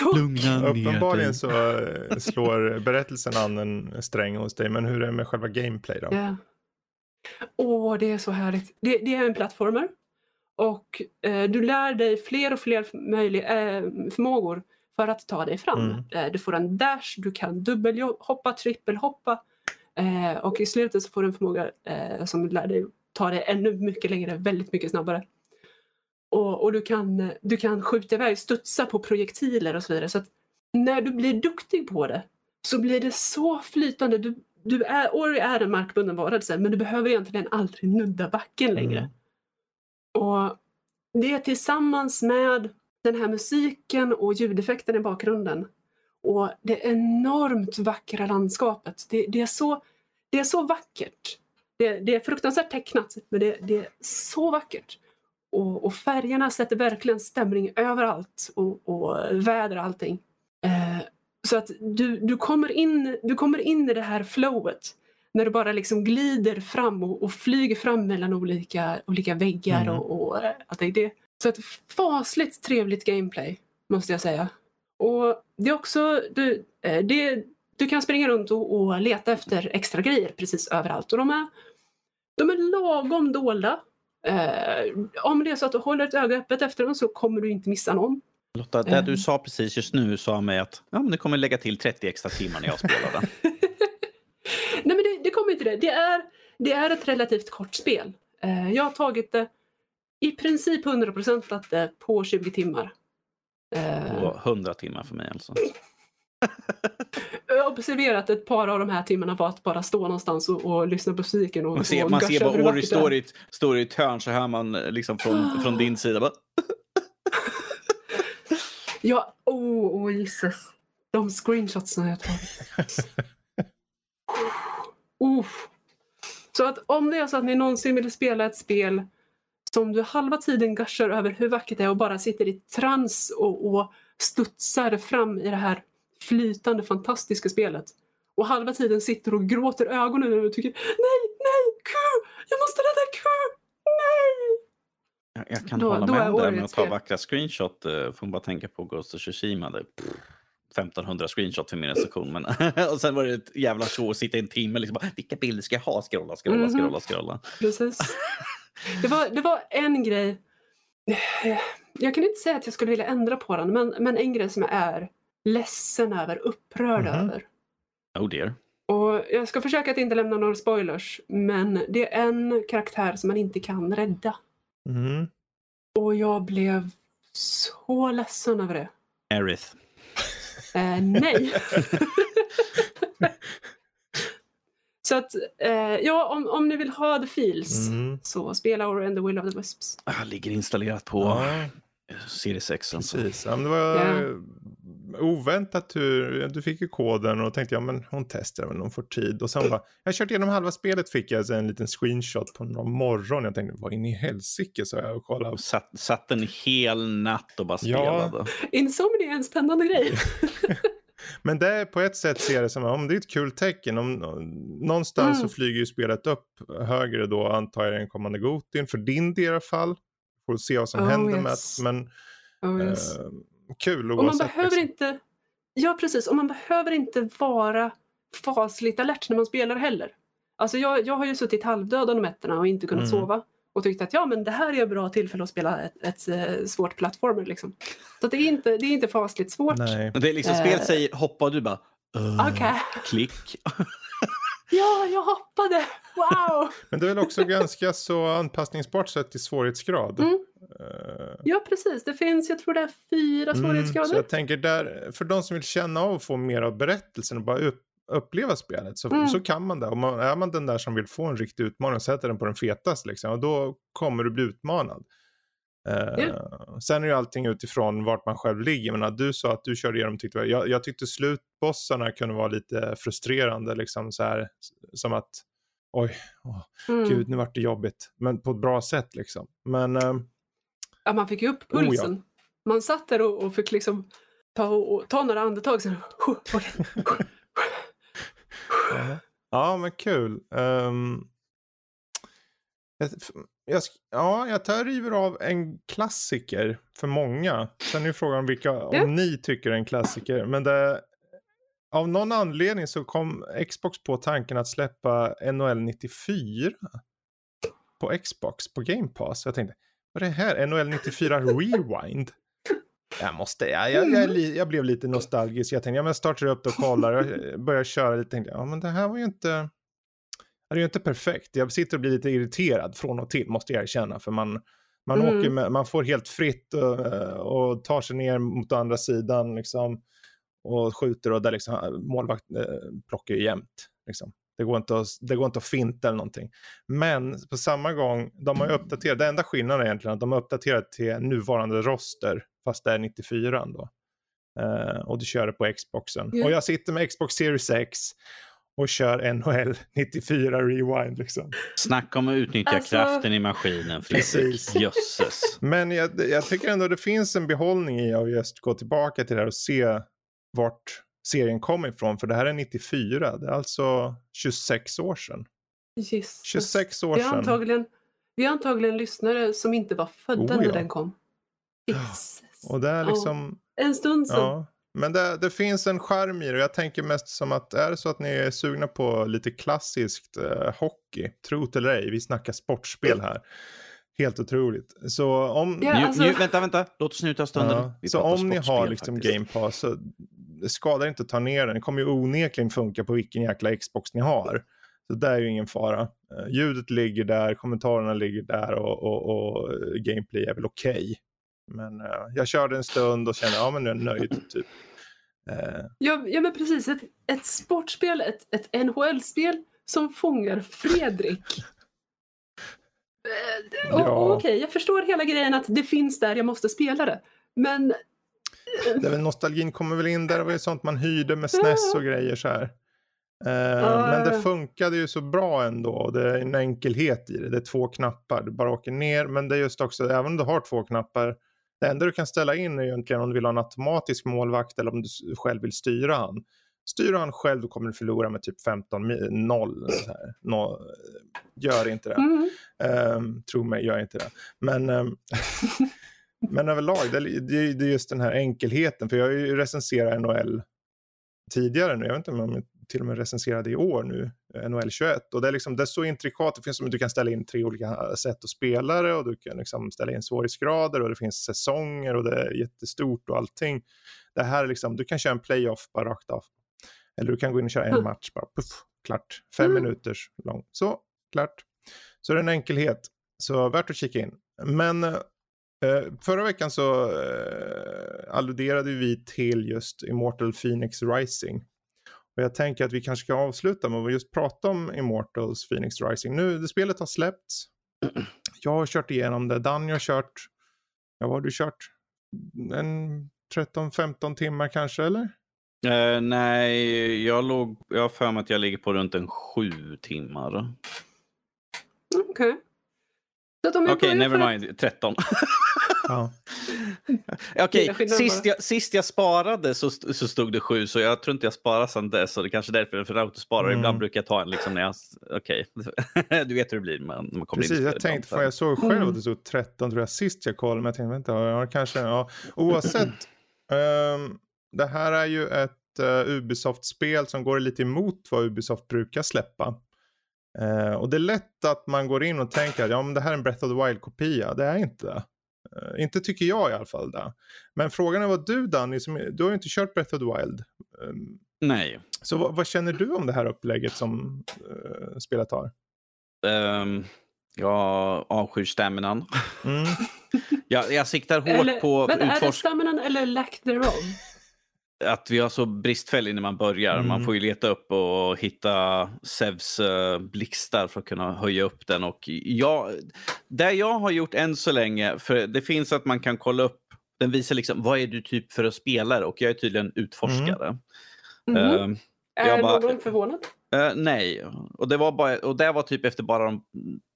Tok! Lugna ner dig. Uppenbarligen så eh, slår berättelsen an en sträng hos dig, men hur är det med själva gameplay då? Åh, det är så härligt. Det, det är en plattformer. Och eh, du lär dig fler och fler möjliga, eh, förmågor för att ta dig fram. Mm. Eh, du får en dash, du kan dubbelhoppa, trippelhoppa. Eh, och i slutet så får du en förmåga eh, som lär dig ta dig ännu mycket längre, väldigt mycket snabbare. Och, och du, kan, du kan skjuta iväg, studsa på projektiler och så vidare. Så att när du blir duktig på det så blir det så flytande. Du, du är, Ori är en markbunden varelse men du behöver egentligen aldrig nudda backen längre. Mm. Och det tillsammans med den här musiken och ljudeffekten i bakgrunden och det enormt vackra landskapet. Det, det, är, så, det är så vackert. Det, det är fruktansvärt tecknat men det, det är så vackert. Och, och färgerna sätter verkligen stämning överallt och, och väder och allting. Eh, så att du, du, kommer in, du kommer in i det här flowet när du bara liksom glider fram och, och flyger fram mellan olika, olika väggar Mm. och, och eh, allt det. Så ett fasligt trevligt gameplay måste jag säga. Och det är också, du, eh, det, du kan springa runt och, och leta efter extra grejer precis överallt och de är, de är lagom dolda. Eh, om det är så att du håller ett öga öppet efter dem så kommer du inte missa någon. Lotta, det Eh. du sa precis just nu sa mig att ja, men det kommer lägga till 30 extra timmar när jag spelar den. <laughs> Nej men det, det kommer inte det. Det är, det är ett relativt kort spel. Eh, jag har tagit det i princip 100% det på 20 timmar. Eh, Och 100 timmar för mig alltså. jag har observerat ett par av de här timmarna på att bara stå någonstans och, och lyssna på musiken och, Man ser, och man ser bara Ori står i, står i ett hörn så hör man eh, liksom från, <gasps> från din sida. Bara, Ja, oh, oh Jesus. De screenshotsen jag tagit. <laughs> oh. Så att om det är så att ni någonsin vill spela ett spel som du halva tiden gushar över hur vackert det är och bara sitter i trans och, och studsar fram i det här flytande fantastiska spelet. Och halva tiden sitter och gråter ögonen och tycker nej, nej, Q! Jag måste rädda Q! Nej! jag, jag kan Då- hålla då med om det där med att ta vackra screenshot. eh, Får man bara tänka på Ghost of Tsushima. Det, pff, 1500 screenshot för min recension. Men, <laughs> och sen var det ett jävla show att sitta i en timme. Liksom, bara, vilka bilder ska jag ha? Scrolla, scrolla, scrolla, scrolla. Precis. <laughs> Det var, det var en grej. Jag kan inte säga att jag skulle vilja ändra på den, men, men en grej som jag är ledsen över, upprörd Mhm. över. Oh dear. Och jag ska försöka att inte lämna några spoilers, men det är en karaktär som man inte kan rädda. Mm. Och jag blev så ledsen över det. Aerith. Eh, nej. <laughs> <laughs> så att, eh, ja, om, om ni vill ha the feels Mm. så spela Ori and the Will of the Wisps. Ah, ligger installerat på Ja, Series X. Alltså. precis. Ja, men det var Ja. oväntat hur du fick ju koden och tänkte ja men hon testar men hon får tid. Och sen bara, jag har kört igenom halva spelet fick jag en liten screenshot på någon morgon. Jag tänkte vad in i helsike så jag och kollade. Satt, satt en hel natt och bara Ja. spelade. Insomnia är en spännande grej. <laughs> Men det är på ett sätt ser det som om det är ett kul tecken. Om, någonstans Mm. så flyger ju spelet upp högre då antar jag den kommande Gotin. För din del i alla fall. Får se vad som Oh, händer med yes. Men Oh, yes. eh, kul och man oavsett. behöver liksom. inte... Ja, precis. Och man behöver inte vara fasligt alert när man spelar heller. Alltså jag, jag har ju suttit halvdöd om nätterna och inte kunnat Mm. sova. Och tyckt att ja, men det här är ett bra tillfälle att spela ett, ett, eh, svårt plattformer. Liksom. Så att det, är inte, det är inte fasligt svårt. Nej. Det är liksom, Eh. spelet säger hoppa och du bara uh, Okej. klick. <laughs> Ja, jag hoppade! Wow! Men det är väl också ganska så anpassningsbart sett till svårighetsgrad. Mm. Eh, Ja, precis. Det finns, jag tror det är fyra Mm, svårighetsgrader. så jag tänker där, för de som vill känna av och få mer av berättelsen och bara upp, uppleva spelet så, Mm. så kan man det. Och man, är man den där som vill få en riktig utmaning sätter den på den fetaste liksom, och då kommer du bli utmanad. Eh, Sen är ju allting utifrån vart man själv ligger. Men du sa att du körde igenom, tyckte, jag, jag tyckte slutbossarna kunde vara lite frustrerande. Liksom så här, som att oj, åh, Mm. gud nu vart det jobbigt. Men på ett bra sätt liksom. Men eh, Ja, man fick ju upp Oh, ja. pulsen. Man satt där och, och fick liksom ta, och, ta några andetag. Sen, <laughs> okej. Ja, men kul. Ehm, jag, jag, ja, jag tar river av en klassiker för många. Sen är frågan vilka, om Ja. ni tycker är en klassiker. Men det, av någon anledning så kom Xbox på tanken att släppa NHL 94 på Xbox på Game Pass. Jag tänkte, vad är det här? NHL 94 Rewind? Jag måste, jag, jag, jag, li- jag blev lite nostalgisk. Jag tänkte, ja men startar upp det och kollar. Jag börjar köra lite. Tänkte, ja men det här var ju inte, det är ju inte perfekt. Jag sitter och blir lite irriterad från och till, måste jag erkänna. För man, man, Mm. åker med, man får helt fritt och, och tar sig ner mot andra sidan liksom. Och skjuter och där liksom målvakt eh, plockar ju jämt. Liksom. Det går, inte att, det går inte att finta eller någonting. Men på samma gång, de har ju uppdaterat, det enda skillnaden är egentligen att de har uppdaterat till nuvarande roster, fast det är 94 då. Uh, och du kör det på Xboxen. Ja. Och jag sitter med Xbox Series X och kör NHL 94 Rewind liksom. Snacka om att utnyttja Alltså- kraften i maskinen. Precis. Jösses. Men jag, jag tycker ändå det finns en behållning i att just gå tillbaka till det här och se vart serien kommer ifrån. För det här är 94, det är alltså 26 år sedan. Jesus. 26 år Vi har sedan. antagligen, vi har antagligen lyssnare som inte var födda Oh, när ja. den kom. Jesus. Och det är Ja. liksom, En stund sedan. ja. Men det, det finns en charm i det och jag tänker mest som att är det så att ni är sugna på lite klassiskt eh, hockey, trot eller ej, vi snackar sportspel här. Helt otroligt. Så om, Ja, alltså- nju- vänta, vänta. Låt oss njuta av stunden. Ja, så om ni har liksom faktiskt. Game Pass så det skadar inte att ta ner den. Det kommer ju onekligen funka på vilken jäkla Xbox ni har. Så det är ju ingen fara. Eh, ljudet ligger där, kommentarerna ligger där och, och, och eh, gameplay är väl okej. Men eh, jag körde en stund och kände, ja men nu är jag nöjd typ. Eh, Ja, ja men precis. Ett, ett sportspel, ett, ett NHL-spel som fångar Fredrik. <laughs> Eh, och- Ja. Okej, jag förstår hela grejen att det finns där, jag måste spela det. Men det är väl, nostalgin kommer väl in där, det var ju sånt man hyrde med SNES och grejer så här. Eh, Ja, men det funkade ju så bra ändå. Det är en enkelhet i det. Det är två knappar. Du bara åker ner. Men det är just också, även om du har två knappar. Det enda du kan ställa in är egentligen om du vill ha en automatisk målvakt eller om du själv vill styra han. Styr han själv då kommer du förlora med typ 15-0. No, gör inte det. mm, Um, tro mig, gör inte det. Men, ehm, <laughs> men överlag, det, är- det, är- just den här enkelheten. För jag har ju recenserat NHL tidigare nu. Jag vet inte om till och med recenserade i år nu, NHL 21. Och det är, liksom, det är så intrikat. Det finns som du kan ställa in tre olika sätt att spela det och du kan liksom ställa in svårighetsgrader och det finns säsonger och det är jättestort och allting. Det här är liksom, du kan köra en playoff bara rakt av. Eller du kan gå in och köra en Mm. match bara, puff, klart. Fem Mm. minuters lång. Så, klart. Så det är en enkelhet. Så värt att kika in. Men eh, förra veckan så eh, alluderade vi till just Immortal Phoenix Rising. Och jag tänker att vi kanske ska avsluta med att just prata om Immortals Phoenix Rising. Nu, det spelet har släppts. <clears throat> Jag har kört igenom det. Danny har kört, ja vad har du kört? En 13-15 timmar kanske eller? Eh, nej, jag, låg, jag har för mig att jag ligger på runt en sju timmar. okej. Jag Okej, börjar never mind. 13. Ja. <laughs> Okej, skillnaden sist, jag, sist jag sparade så, så stod det sju, så jag tror inte jag sparar sedan dess. Så det är kanske därför, för autosparar. Mm. Ibland brukar jag ta en liksom när jag... Okej, <laughs> du vet hur det blir man, när man kommer Precis, in jag tänkte, för jag såg själv Mm. att det stod 13 tror jag sist jag kollade, men jag tänkte vänta, ja, kanske, ja. Oavsett, <clears throat> ehm, det här är ju ett uh, Ubisoft-spel som går lite emot vad Ubisoft brukar släppa. Eh, och det är lätt att man går in och tänker att ja, men det här är en Breath of the Wild-kopia. Det är inte det. Eh, inte tycker jag i alla fall det. Men frågan är vad du Danny, som, du har ju inte kört Breath of the Wild. Ehm, Nej. så vad, vad känner du om det här upplägget som uh, spelet har? Um, jag avskyr staminan. Mm. <laughs> Jag, jag siktar hårt Eller, på men är det utforsk- staminan eller lack thereof? Att vi har så bristfällig när man börjar. Mm. Man får ju leta upp och hitta Sevs uh, blixtar för att kunna höja upp den. Och jag, det jag har gjort än så länge, för det finns att man kan kolla upp, den visar liksom vad är du typ för att spelare och jag är tydligen utforskare. Mhm. Ehm, är jag bara- någon förvånad? Eh, nej, och det, var bara, och det var typ efter bara de,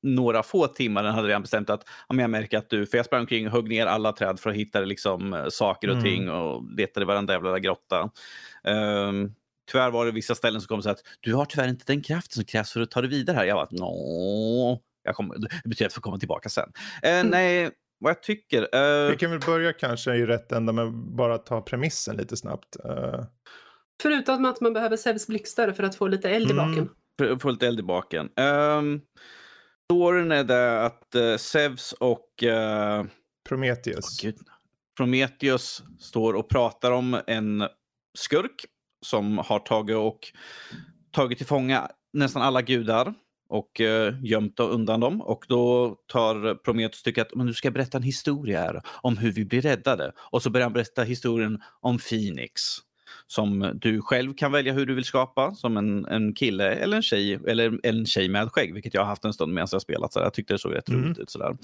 några få timmar den hade redan bestämt att ja, jag märker att du, för jag sprang omkring och högg ner alla träd för att hitta liksom, eh, saker och Mm. ting och letade i varenda jävla grotta. Um, tyvärr var det vissa ställen som kom så att du har tyvärr inte den kraften som krävs för att ta dig vidare här. Jag var nå, jag kommer, det betyder att jag får komma tillbaka sen. Eh, Nej, vad jag tycker. Vi kan väl börja kanske i rätt ända med bara ta premissen lite snabbt. Eh, Förutom att man behöver Sevs blixtar för att få lite eld i Mm. baken. För- Få lite eld i baken. Um, storyn är det att uh, Zeus och uh, Prometheus. Gud. Prometheus står och pratar om en skurk som har tagit och tagit till fånga nästan alla gudar och uh, gömt undan dem. Och då tar Prometheus tycker att men du ska berätta en historia här om hur vi blir räddade. Och så börjar han berätta historien om Phoenix. Som du själv kan välja hur du vill skapa, som en, en kille eller en tjej, eller en tjej med skägg, vilket jag har haft en stund medan jag spelat. Så jag tyckte det såg rätt Mm. roligt ut. Sådär.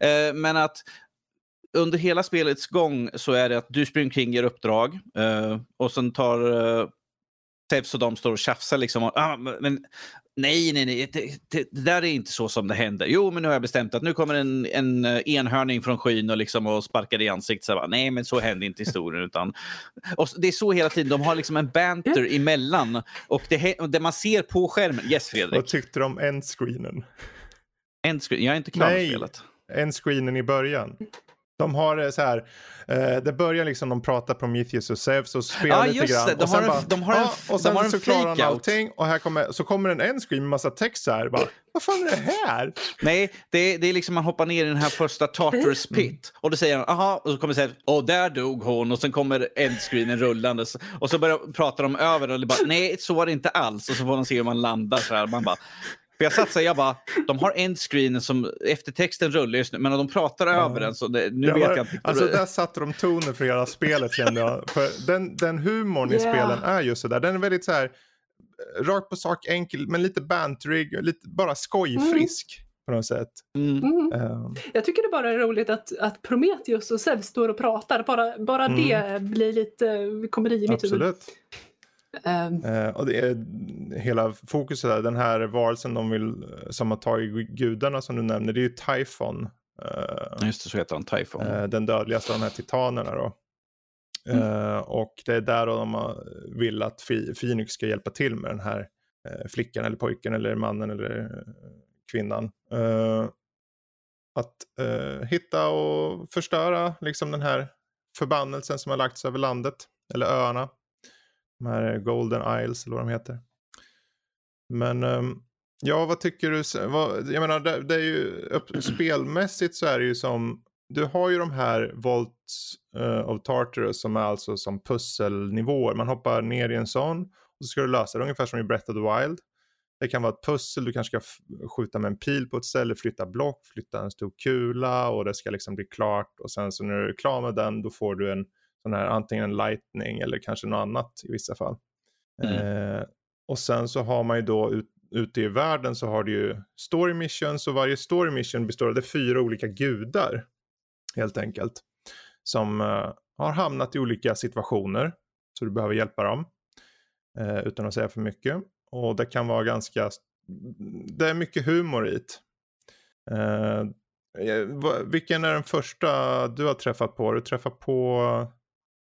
Eh, men att under hela spelets gång så är det att du springer kring, ger uppdrag eh, och sen tar eh, Tevs och de står och tjafsar liksom. Och, ah, men, nej, nej, nej, det, det, det där är inte så som det händer. Jo, men nu har jag bestämt att nu kommer en, en eh, enhörning från skyn och, liksom, och sparkar i ansiktet. Så bara, nej, men så händer inte historien. <laughs> Utan, och det är så hela tiden. De har liksom en banter emellan. Och det, och det man ser på skärmen. Yes, Vad Fredrik. tyckte du om endscreenen? En screen. Jag är inte klar med Nej. spelet. Endscreenen i början. De har eh, så här, eh, det börjar liksom de pratar Prometheus och Zeus och spelar Ja, lite just grann. det. De och sen har en- bara, de har en- de och sen har en så klarar han allting och här kommer, så kommer en endscreen med massa text så här. Bara, vad fan är det här? Nej, det är, det är liksom man hoppar ner i den här första Tartarus pit och då säger han aha och så kommer säga åh där dog hon och sen kommer endscreenen rullandes och så börjar prata de över och det bara nej så var det inte alls och så får man se hur man landar så här man bara för jag satt så här, jag bara, de har endscreenen som eftertexten rullar just nu, men de pratar över den så det, nu Jag vet var- jag inte. Alltså där satte de tonen för hela spelet kände jag. För den, den humorn i Yeah. spelen är just sådär. Den är väldigt så här eh, rakt på sak, enkel, men lite banterig, lite bara skojfrisk på något sätt. Mm. Mm. Eh, Jag tycker det bara är roligt att, att Prometheus och Zeus står och pratar. Bara, bara Mm. det blir lite komedi i mitt huvud. absolut. Ehm, Eh, och det är hela fokuset där, den här varelsen de vill, eh, som har tagit gudarna som du nämner, det är ju Typhon. Eh, Just det, så heter han Typhon. eh, den dödligaste av de här titanerna då. Mm. Eh, och det är där de har- vill att Phoenix ska hjälpa till med den här eh, flickan eller pojken eller mannen eller eh, kvinnan. Eh, att eh, hitta och förstöra liksom den här förbannelsen som har lagts över landet eller öarna. De här Golden Isles eller vad de heter. Men ehm, ja, vad tycker du? Vad, jag menar, det, det är ju upp, <clears throat> spelmässigt så är det ju som du har ju de här Volts of eh, Tartarus som är alltså som pusselnivåer. Man hoppar ner i en sån och så ska du lösa det ungefär som i Breath of the Wild. Det kan vara ett pussel, du kanske ska skjuta med en pil på ett ställe, flytta block, flytta en stor kula och det ska liksom bli klart. Och sen så när du är klar med den då får du en sån här antingen en lightning eller kanske något annat i vissa fall. Eh, och sen så har man ju då ut, ute i världen så har du ju story missions och varje story mission består av fyra olika gudar. Helt enkelt. Som eh, har hamnat i olika situationer. Så du behöver hjälpa dem. Eh, utan att säga för mycket. Och det kan vara ganska, det är mycket humor i det. Vilken är den första du har träffat på? Har du träffat på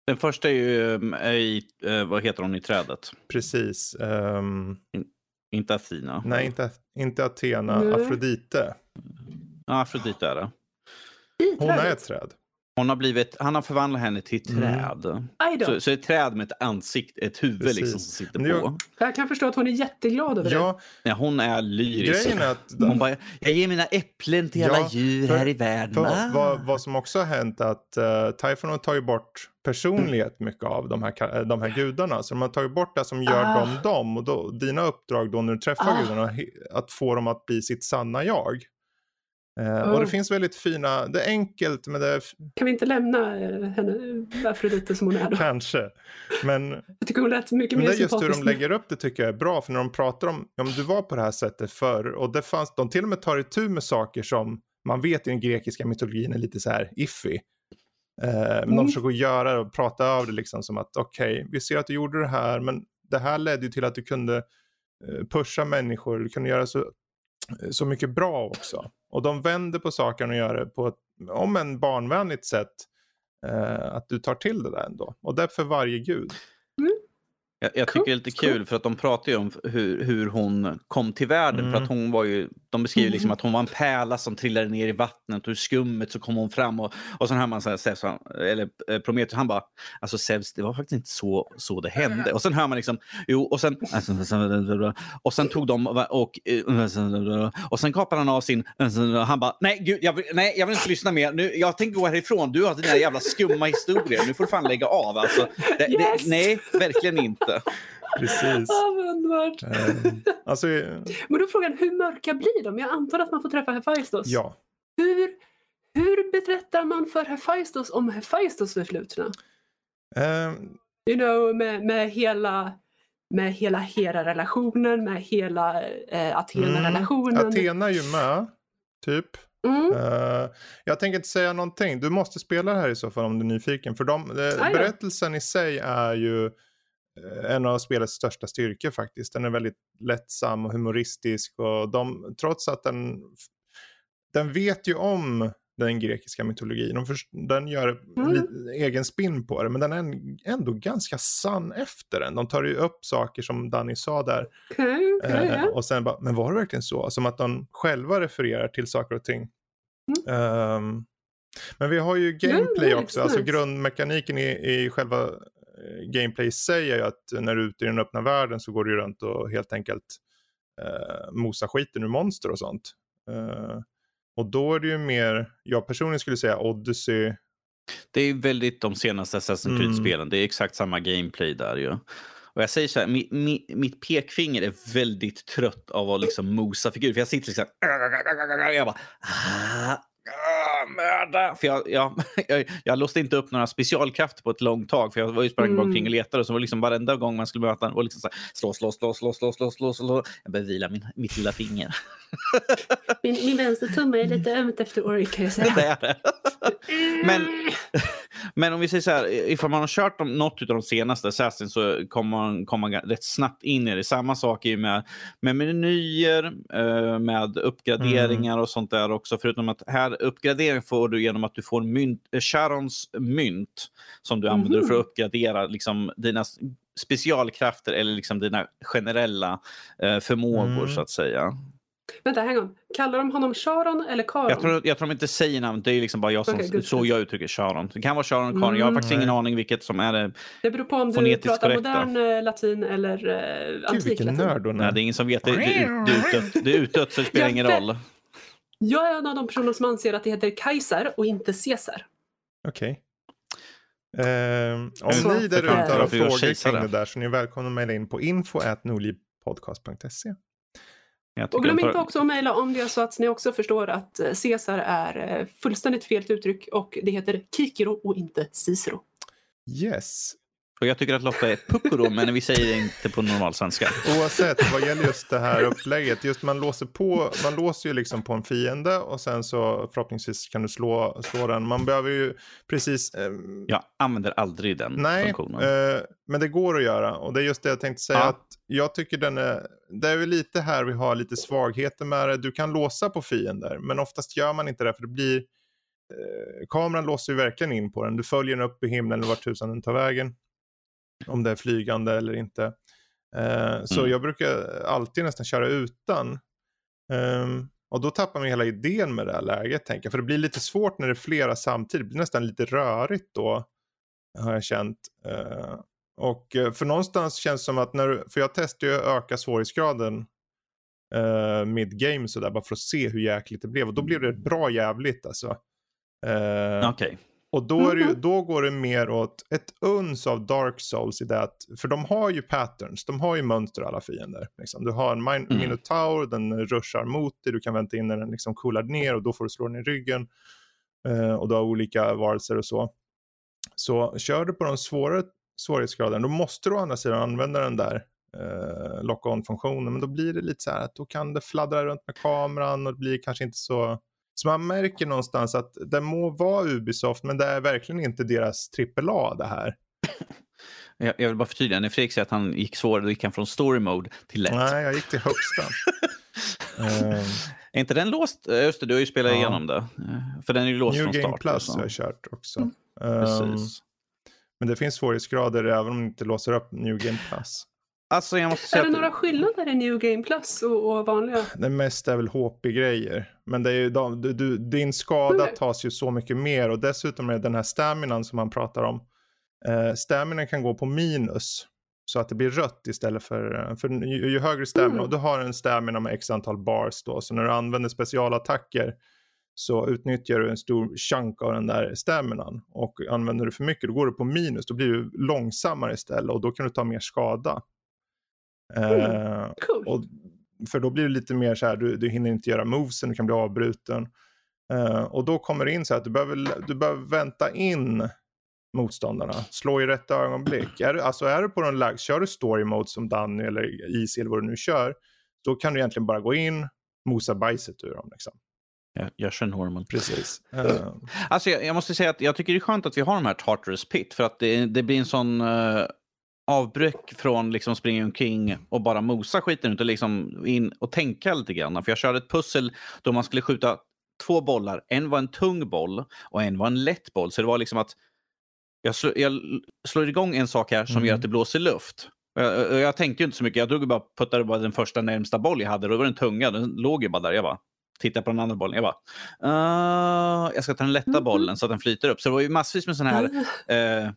Den första är ju eh, i, eh, vad heter hon i trädet? precis, ehm, Inte Athena. nej inte, inte Athena, Nej. Afrodite. Ja, Afrodite är det. i Hon är ett träd. Hon har blivit, han har förvandlat henne till ett Mm. träd. Då. Så, så ett träd med ett ansikte, ett huvud Precis. liksom som sitter jag- på. Jag kan förstå att hon är jätteglad över det. Ja, Ja, hon är lyrisk. grejen är att Hon bara, jag ger mina äpplen till alla Ja, djur för- här i världen. för, vad, vad som också har hänt är att uh, Typhon har tagit bort personlighet mycket av de här, de här gudarna. Så de har tagit bort det som gör Ah. dem dem. Och då, dina uppdrag då när du träffar Ah. gudarna, att få dem att bli sitt sanna jag. Eh, Och det Oh. finns väldigt fina, det är enkelt men det är Kan vi inte lämna eh, henne, Afrodite som hon är då? kanske. Men <laughs> Jag tycker hon lät mycket Men mer det är just hur de lägger upp det tycker jag är bra. För när de pratar om, men du var på det här sättet förr. Och det fanns, de till och med tar itu med saker som man vet i den grekiska mytologin är lite så här iffy. Eh, men Mm. de försöker göra det och prata över det liksom som att okej, vi ser att du gjorde det här. Men det här ledde ju till att du kunde eh, pusha människor. Du kunde göra så, så mycket bra också. Och de vänder på sakerna och gör det på ett, om en barnvänligt sätt. Eh, att du tar till det där ändå. Och det är för varje gud. Jag, jag tycker det är lite kul för att de pratar ju om hur, hur hon kom till världen. För Mm. att hon var ju, de beskriver liksom Mm. att hon var en pärla som trillade ner i vattnet och ur skummet så kom hon fram. Och, och sen hör man så här, Zeus, eller eh, Prometheus, han bara, alltså Zeus, det var faktiskt inte så, så det hände. Och sen hör man liksom, jo, och sen, <laughs> och sen tog de och, och sen kapade han av sin, han bara, nej gud, jag vill, nej, jag vill inte lyssna mer. Nu, jag tänker gå härifrån, du har dina jävla skumma historier, nu får du fan lägga av. Alltså, det, Yes! det, nej, verkligen inte. <laughs> Precis. Ah, underbart. Eh, alltså, eh, Men då är frågan, hur mörka blir de? Jag antar att man får träffa Hephaistos. ja. Hur, hur berättar man för Hephaistos om Hephaistos förflutna? Eh, you know, med, med hela med hela Hera-relationen, med hela eh, Athena-relationen. Mm. Athena är ju med, typ. Mm. Uh, jag tänker inte säga någonting. Du måste spela det här i så fall om du är nyfiken. För de, ja. berättelsen i sig är ju en av spelets största styrkor faktiskt. Den är väldigt lättsam och humoristisk. Och de, trots att den, den vet ju om den grekiska mytologin. De först, den gör Mm. egen spin på det. Men den är en- ändå ganska sann efter den. De tar ju upp saker som Danny sa där. Okej, okej, Eh, och sen bara, men var det verkligen så? Som att de själva refererar till saker och ting. Ehm, men vi har ju gameplay också, alltså grundmekaniken i, i själva eh, gameplay säger ju att när du är ute i den öppna världen så går du ju runt och helt enkelt uh, mosar skiten ur monster och sånt. Eh, och då är det ju mer, jag personligen skulle säga Odyssey, Det är väldigt de senaste Assassin's Mm. Creed-spelen. Det är exakt samma gameplay där ju. Och jag säger så här, mi, mi, mitt pekfinger är väldigt trött av att liksom mosa figurer. För jag sitter liksom... Jag bara... "Ah, ah, Mörda! För jag, jag, <laughs> jag, jag låste inte upp några specialkrafter på ett långt tag. För jag var ju sprang Mm. omkring och letade. Och så var det liksom varenda gång man skulle möta och liksom så här, slå, slå, slå, slå, slå, slå, slå, slå. Jag började vila min, mitt lilla finger. <laughs> Min, min vänstertumme är lite ömt efter Ori kan jag säga. det är det. Men, <laughs> men om vi säger så här, ifall man har kört om, något av de senaste Assassin så kommer man komma rätt snabbt in i det. Samma sak är ju med, med menyer, eh, med uppgraderingar och sånt där också. Förutom att här uppgradering får du genom att du får mynt, eh, Sharons mynt som du använder Mhm. för att uppgradera liksom, dina specialkrafter eller liksom dina generella eh, förmågor Mm. så att säga. Vänta, hang on. Kallar de honom Sharon eller Karon? Jag tror, jag tror de inte säger namn, det är liksom bara jag som, good, så jag uttrycker Sharon. Det kan vara Sharon och Karin, jag har Mm. faktiskt ingen aning vilket som är det. Det beror på om du pratar korrekta. modern eh, latin eller eh, gud antik vilken latin. nörd hon Nej, är. det är ingen som vet, det, det, det, det är utdött så det spelar ingen roll. Jag är en av de personer som anser att det heter Kaiser och inte Caesar. Okej. Ehm, om Så ni där ute eh, har frågor kring det där så är ni välkomna att mejla in på info.nordlivpodcast.se. Och glöm tar- inte också att mejla om det är så att ni också förstår att eh, Caesar är eh, fullständigt fel uttryck och det heter Kikero och inte Cicero. Yes. Och jag tycker att Lotta är pucko men vi säger det inte på normal svenska. Oavsett vad gäller just det här upplägget, just man låser på, man låser ju liksom på en fiende och sen så förhoppningsvis kan du slå, slå den. Man behöver ju precis, ehm, Jag använder aldrig den nej, funktionen. eh, men det går att göra och det är just det jag tänkte säga Ja. att jag tycker den är, det är väl lite här vi har lite svagheter med det. Du kan låsa på fiender, men oftast gör man inte det för det blir, eh, kameran låser ju verkligen in på den. Du följer den upp i himlen eller vart tusan den tar vägen. Om det är flygande eller inte. Eh, så Mm. jag brukar alltid nästan köra utan. Ehm, och då tappar man hela idén med det här läget tänker jag. För det blir lite svårt när det är flera samtidigt. Det blir nästan lite rörigt då. Har jag känt. Eh, och eh, för någonstans känns det som att när du, för jag testar ju att öka svårighetsgraden uh, mid-game sådär bara för att se hur jäkligt det blev. Och då blev det bra jävligt alltså. Eh, Okej. Och då, det Mhm. då går det mer åt ett uns av Dark Souls i det att, för de har ju patterns, de har ju mönster alla fiender. Liksom. Du har en min- Mm. Minotaur, den ruschar mot dig, du kan vänta in när den liksom coolar ner och då får du slå den i ryggen. Eh, och du har olika varelser och så. Så kör du på de svårare svårighetsgraden, då måste du å andra sidan använda den där eh, lock-on-funktionen. Men då blir det lite så här att då kan det fladdra runt med kameran och det blir kanske inte så så man märker någonstans att det må vara Ubisoft men det är verkligen inte deras AAA det här. <laughs> Jag, jag vill bara förtydliga, när Fredrik säger att han gick svårare, då gick han från story mode till lätt. Nej, jag gick till högsta. <laughs> Ehm, Är inte den låst? Eh, Just det, du har ju spelat Ja. igenom det. Eh, För den är ju låst New från Game start. Plus alltså. har jag kört också. Mm. Ehm, Precis. men det finns svårighetsgrader även om du inte låser upp New Game Plus. Alltså jag måste Är säga det att... några skillnader i New Game Plus och, och vanliga? Det mesta är väl HP-grejer. Men det är ju du, du, din skada Okej. tas ju så mycket mer och dessutom är den här staminan som man pratar om. Uh, staminan kan gå på minus. Så att det blir rött istället för, för ju, ju högre stamina, Mm. och du har en stamina med x antal bars då. Så när du använder specialattacker så utnyttjar du en stor chunk av den där staminan. Och använder du för mycket då går du på minus, då blir du långsammare istället och då kan du ta mer skada. Eh, Cool. och, för då blir det lite mer så här, du, du hinner inte göra movesen, du kan bli avbruten. Eh, och då kommer det in så här att du behöver, du behöver vänta in motståndarna. Slå i rätt ögonblick. Är, du- alltså är du på den lägsta, kör du story mode som Danny eller Easy eller vad du nu kör, då kan du egentligen bara gå in, mosa bajset ur dem. Liksom. Jag, jag kör normal. Precis. Eh, Alltså jag, jag måste säga att jag tycker det är skönt att vi har de här Tartarus Pit för att det, det blir en sån uh, avbräck från liksom springa omkring och bara mosa skiten ut och liksom in och tänka lite grann. För jag körde ett pussel då man skulle skjuta två bollar. En var en tung boll och en var en lätt boll. Så det var liksom att jag, slå, jag slår igång en sak här som Mm. gör att det blåser luft. Och Jag, och jag tänkte ju inte så mycket. Jag drog ju bara, puttade bara den första närmsta boll jag hade. Då var den tunga. Den låg ju bara där. Jag bara tittade på den andra bollen. Jag bara, "Ah, jag ska ta den lätta Mhm. bollen så att den flyter upp. Så det var ju massvis med sån här eh,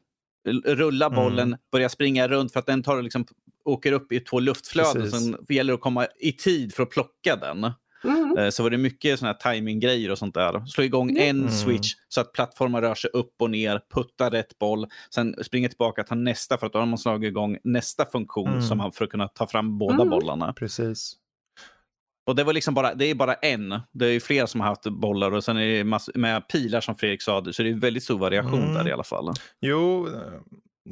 rulla Mm. bollen, börja springa runt för att den tar och liksom, åker upp i två luftflöden. Sen gäller det att komma i tid för att plocka den. Mm. Eh, Så var det mycket såna här timing-grejer och sånt där. Slå igång en Mm. switch så att plattformar rör sig upp och ner, putta rätt boll, sen springa tillbaka ta nästa för att då har man slagit igång nästa funktion Mm. som man för att kunna ta fram båda Mm. bollarna. precis. Och det var liksom bara, det är bara en. Det är ju flera som har haft bollar och sen är det mass- med pilar som Fredrik sa, så det är väldigt stor variation Mm. där i alla fall. Jo, eh,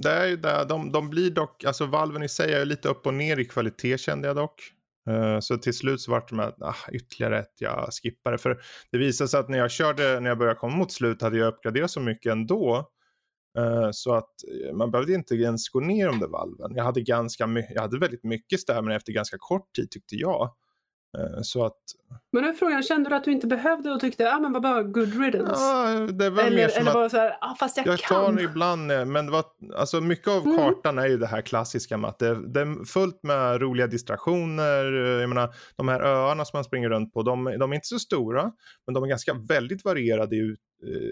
det är ju det. De, de blir dock, alltså valven i sig är lite upp och ner i kvalitet kände jag dock. Eh, Så till slut så vart det med ah, ytterligare ett, jag skippade. För det visade sig att när jag körde, när jag började komma mot slut hade jag uppgraderat så mycket ändå. Eh, Så att man behövde inte ens gå ner de där valven. Jag hade, ganska my- jag hade väldigt mycket stämmer efter ganska kort tid tyckte jag. Eh, Så att, Men nu är frågan, kände du att du inte behövde och tyckte att ah, men vad bara good riddance? ja, det var mer eller som eller det så här, ah, fast jag, Jag tar kan. det ibland, eh, men det var, alltså mycket av Mm. kartan är ju det här klassiska med att det, det är fullt med roliga distraktioner. eh, Jag menar, de här öarna som man springer runt på, de, de är inte så stora, men de är ganska väldigt varierade i, ut,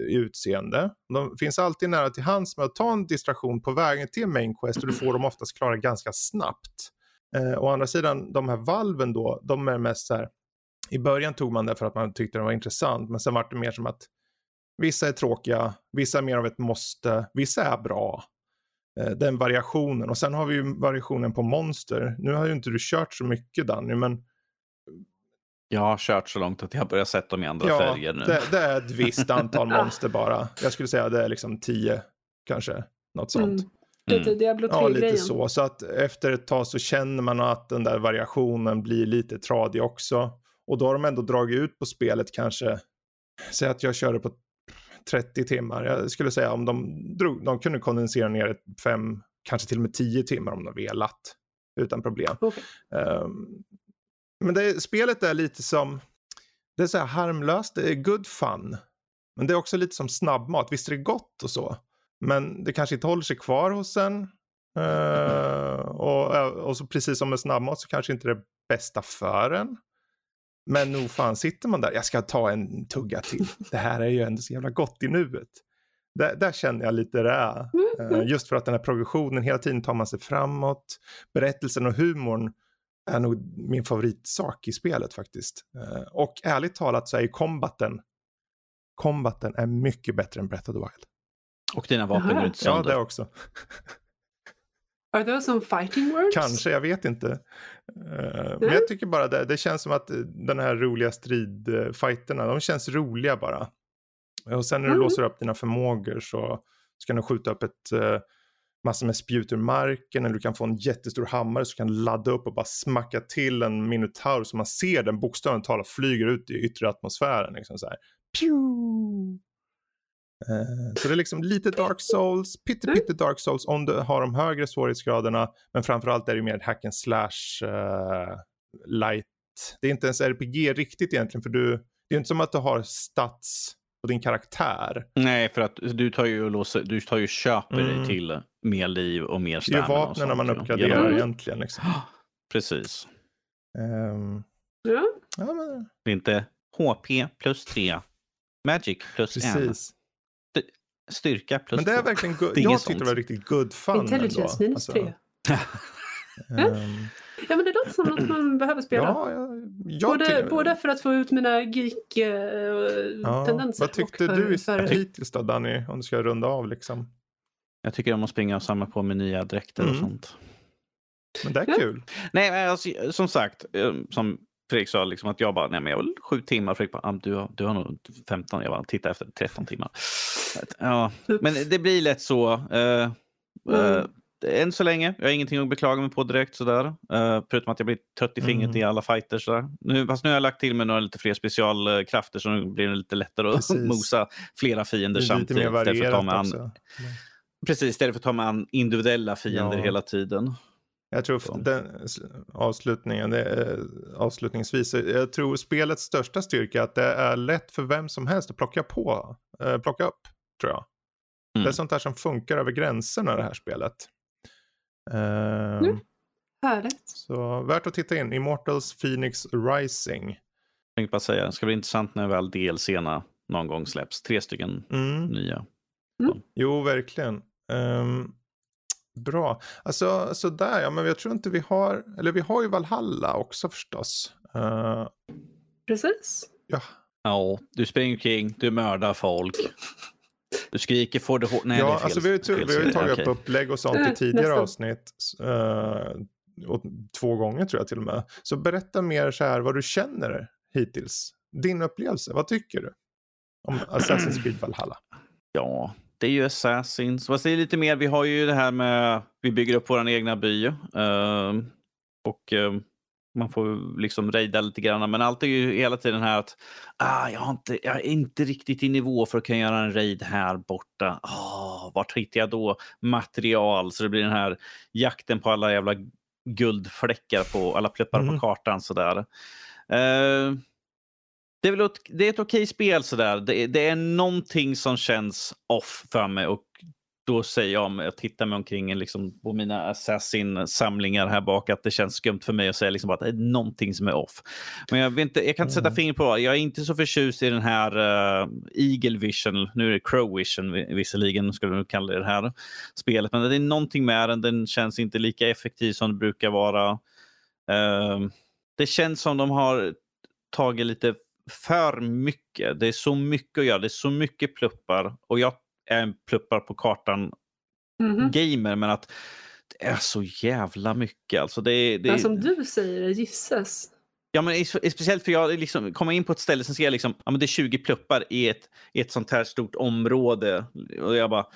i utseende. De finns alltid nära till hands med att ta en distraktion på vägen till main quest och du får dem oftast klara ganska snabbt. Eh, å andra sidan, de här valven då, de är mest så här, i början tog man det för att man tyckte det var intressant, men sen var det mer som att Vissa är tråkiga, vissa är mer av ett måste, vissa är bra. Eh, Den variationen. Och sen har vi ju variationen på monster. Nu har ju inte du kört så mycket Danny, men Jag har kört så långt att jag börjar sätta dem i andra ja, färger nu. det, det är ett visst <laughs> antal monster bara. Jag skulle säga det är liksom tio kanske, något sånt. Mm. Lite Diablo Ja, 3-grejen. lite så. Så att efter ett tag så känner man att den där variationen blir lite tradig också. Och då har de ändå dragit ut på spelet kanske, säg att jag körde på 30 timmar. Jag skulle säga om de drog, de kunde kondensera ner ett fem, kanske till och med 10 timmar om de velat. Utan problem. Okej. Ehm, men det, spelet är lite som, det är så här harmlöst, det är good fun. Men det är också lite som snabbmat, visst är det gott och så. Men det kanske inte håller sig kvar hos en. Eh, och, och så precis som med snabbmat så kanske inte det är bästa för en. Men nog fan sitter man där, jag ska ta en tugga till. Det här är ju ändå så jävla gott i nuet. Där, där känner jag lite det är. Eh, just för att den här progressionen, hela tiden tar man sig framåt. Berättelsen och humorn är nog min favoritsak i spelet faktiskt. Eh, och ärligt talat så är ju combaten, combaten är mycket bättre än Breath of the Wild. Och dina vapen Jaha. går inte Ja, sönder. det också. Are those some fighting words? Kanske, jag vet inte. Eh, men jag tycker bara det, det känns som att eh, den här roliga stridfighterna, de känns roliga bara. Och sen när du Mm. låser upp dina förmågor så ska du skjuta upp ett uh, massor med spjut ur marken eller du kan få en jättestor hammare så kan ladda upp och bara smacka till en minotaur så man ser den bokstavligt talat flyger ut i yttre atmosfären. Liksom så här. Pew! Eh, Så det är liksom lite Dark Souls, pytte pytte Dark Souls om du har de högre svårighetsgraderna. Men framförallt är det mer hack and slash eh, light. Det är inte ens RPG riktigt egentligen för du, det är inte som att du har stats på din karaktär. Nej, för att du tar ju låser, du tar ju köper Mm. dig till mer liv och mer Det är stamina. ju och vapnen sånt, man uppgraderar Genom- egentligen. Liksom. <gasps> Precis. Ehm, Ja. ja, men, Det är inte HP plus 3, Magic plus 1, precis. Styrka plus Men det är 2. verkligen, good, <laughs> Det är inget jag tyckte sånt. det var riktigt good fun Intelligence ändå. minus Alltså, tre. <laughs> Ja men det låter som något man behöver spela. ja, jag, jag både, tycker- både för att få ut mina Ja, geek-tendenser. vad tyckte du i- för... hittills då Danny? Om du ska runda av liksom. Jag tycker om att springa och samla på mig nya dräkter och Mm. sånt. Men det är Ja. kul. Nej, men alltså, som sagt, eh, som Fredrik sa liksom att jag bara, nej men jag vill sju timmar. Fredrik bara, du, har, du har nog 15. Jag bara, titta efter 13 timmar. Ja, men det blir lätt så. Uh, uh, än så länge. Jag har ingenting att beklaga mig på direkt. Sådär. Uh, förutom att jag blir trött i fingret mm. i alla fighters. Sådär. Nu, fast nu har jag lagt till med några lite fler specialkrafter så nu blir det lite lättare att mosa flera fiender samtidigt. Lite mer varierat också. An... Precis, istället för att ta med an individuella fiender ja. hela tiden. Jag tror den avslutningen, det, avslutningsvis, jag tror spelets största styrka är att det är lätt för vem som helst att plocka på, äh, plocka upp, tror jag. Mm. Det är sånt där som funkar över gränserna det här spelet. Uh, mm. Härligt. Så värt att titta in, Immortals Phoenix Rising. Jag tänkte bara säga, det ska bli intressant när väl DLCerna någon gång släpps. Tre stycken mm. nya. Mm. Jo, verkligen. Um, Bra. Alltså sådär, ja men jag tror inte vi har, eller vi har ju Valhalla också förstås. Uh, Precis. Ja. Ja, du springer kring, du mördar folk. Du skriker får du Nej, ja, det är fel. Alltså, vi, har ju, vi har ju tagit okay. upp upplägg och sånt i tidigare Nästan. avsnitt. Uh, och två gånger tror jag till och med. Så berätta mer så här vad du känner hittills. Din upplevelse, vad tycker du? Om Assassin's Creed Valhalla. Ja, det är ju Assassins. Det är lite mer, vi har ju det här med, vi bygger upp vår egna by. Uh, och uh, man får liksom rejda lite grann. Men allt är ju hela tiden här att ah, jag, har inte, jag är inte riktigt i nivå för att kunna göra en raid här borta. Oh, vart hittar jag då material? Så det blir den här jakten på alla jävla guldfläckar på alla pluppar mm. på kartan. Sådär. Uh, det är, ett, det är ett okej spel sådär. Det, det är någonting som känns off för mig och då säger jag om jag tittar mig omkring liksom, på mina Assassin-samlingar här bak att det känns skumt för mig att säga liksom, att det är någonting som är off. Men jag, inte, jag kan inte sätta mm. fingret på det. Jag är inte så förtjust i den här uh, Eagle Vision, nu är det Crow Vision visserligen skulle man kalla det här spelet, men det är någonting med den. Den känns inte lika effektiv som det brukar vara. Uh, det känns som de har tagit lite för mycket. Det är så mycket att göra. Det är så mycket pluppar. Och jag är en pluppar på kartan mm -hmm. gamer, men att det är så jävla mycket. Alltså det, det... Men som du säger, gisses. Ja, men speciellt för jag liksom, kommer in på ett ställe som ser liksom, ja, men det är 20 pluppar i ett, i ett sånt här stort område. Och jag bara,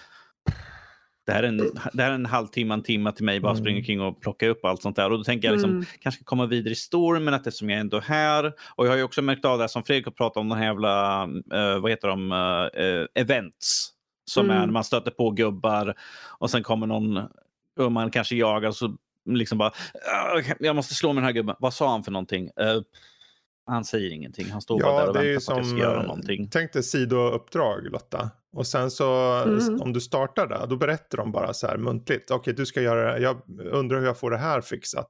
det här är en, det här är en halvtimme, en timme till mig bara mm. springa kring och plocka upp allt sånt där. Och då tänker jag liksom, mm. kanske komma vidare i storyn, men att eftersom jag ändå är här. Och jag har ju också märkt av det här som Fredrik har pratat om, de här jävla, uh, vad heter de, uh, events. Som mm. är när man stöter på gubbar och sen kommer någon och man kanske jagar och så liksom bara, uh, jag måste slå med den här gubben. Vad sa han för någonting? Han säger ingenting. Han står ja, bara där och väntar på som, att jag ska göra någonting. Tänk dig sidouppdrag Lotta. Och sen så mm. om du startar där, då berättar de bara så här muntligt. Okej, okay, du ska göra det. Jag undrar hur jag får det här fixat.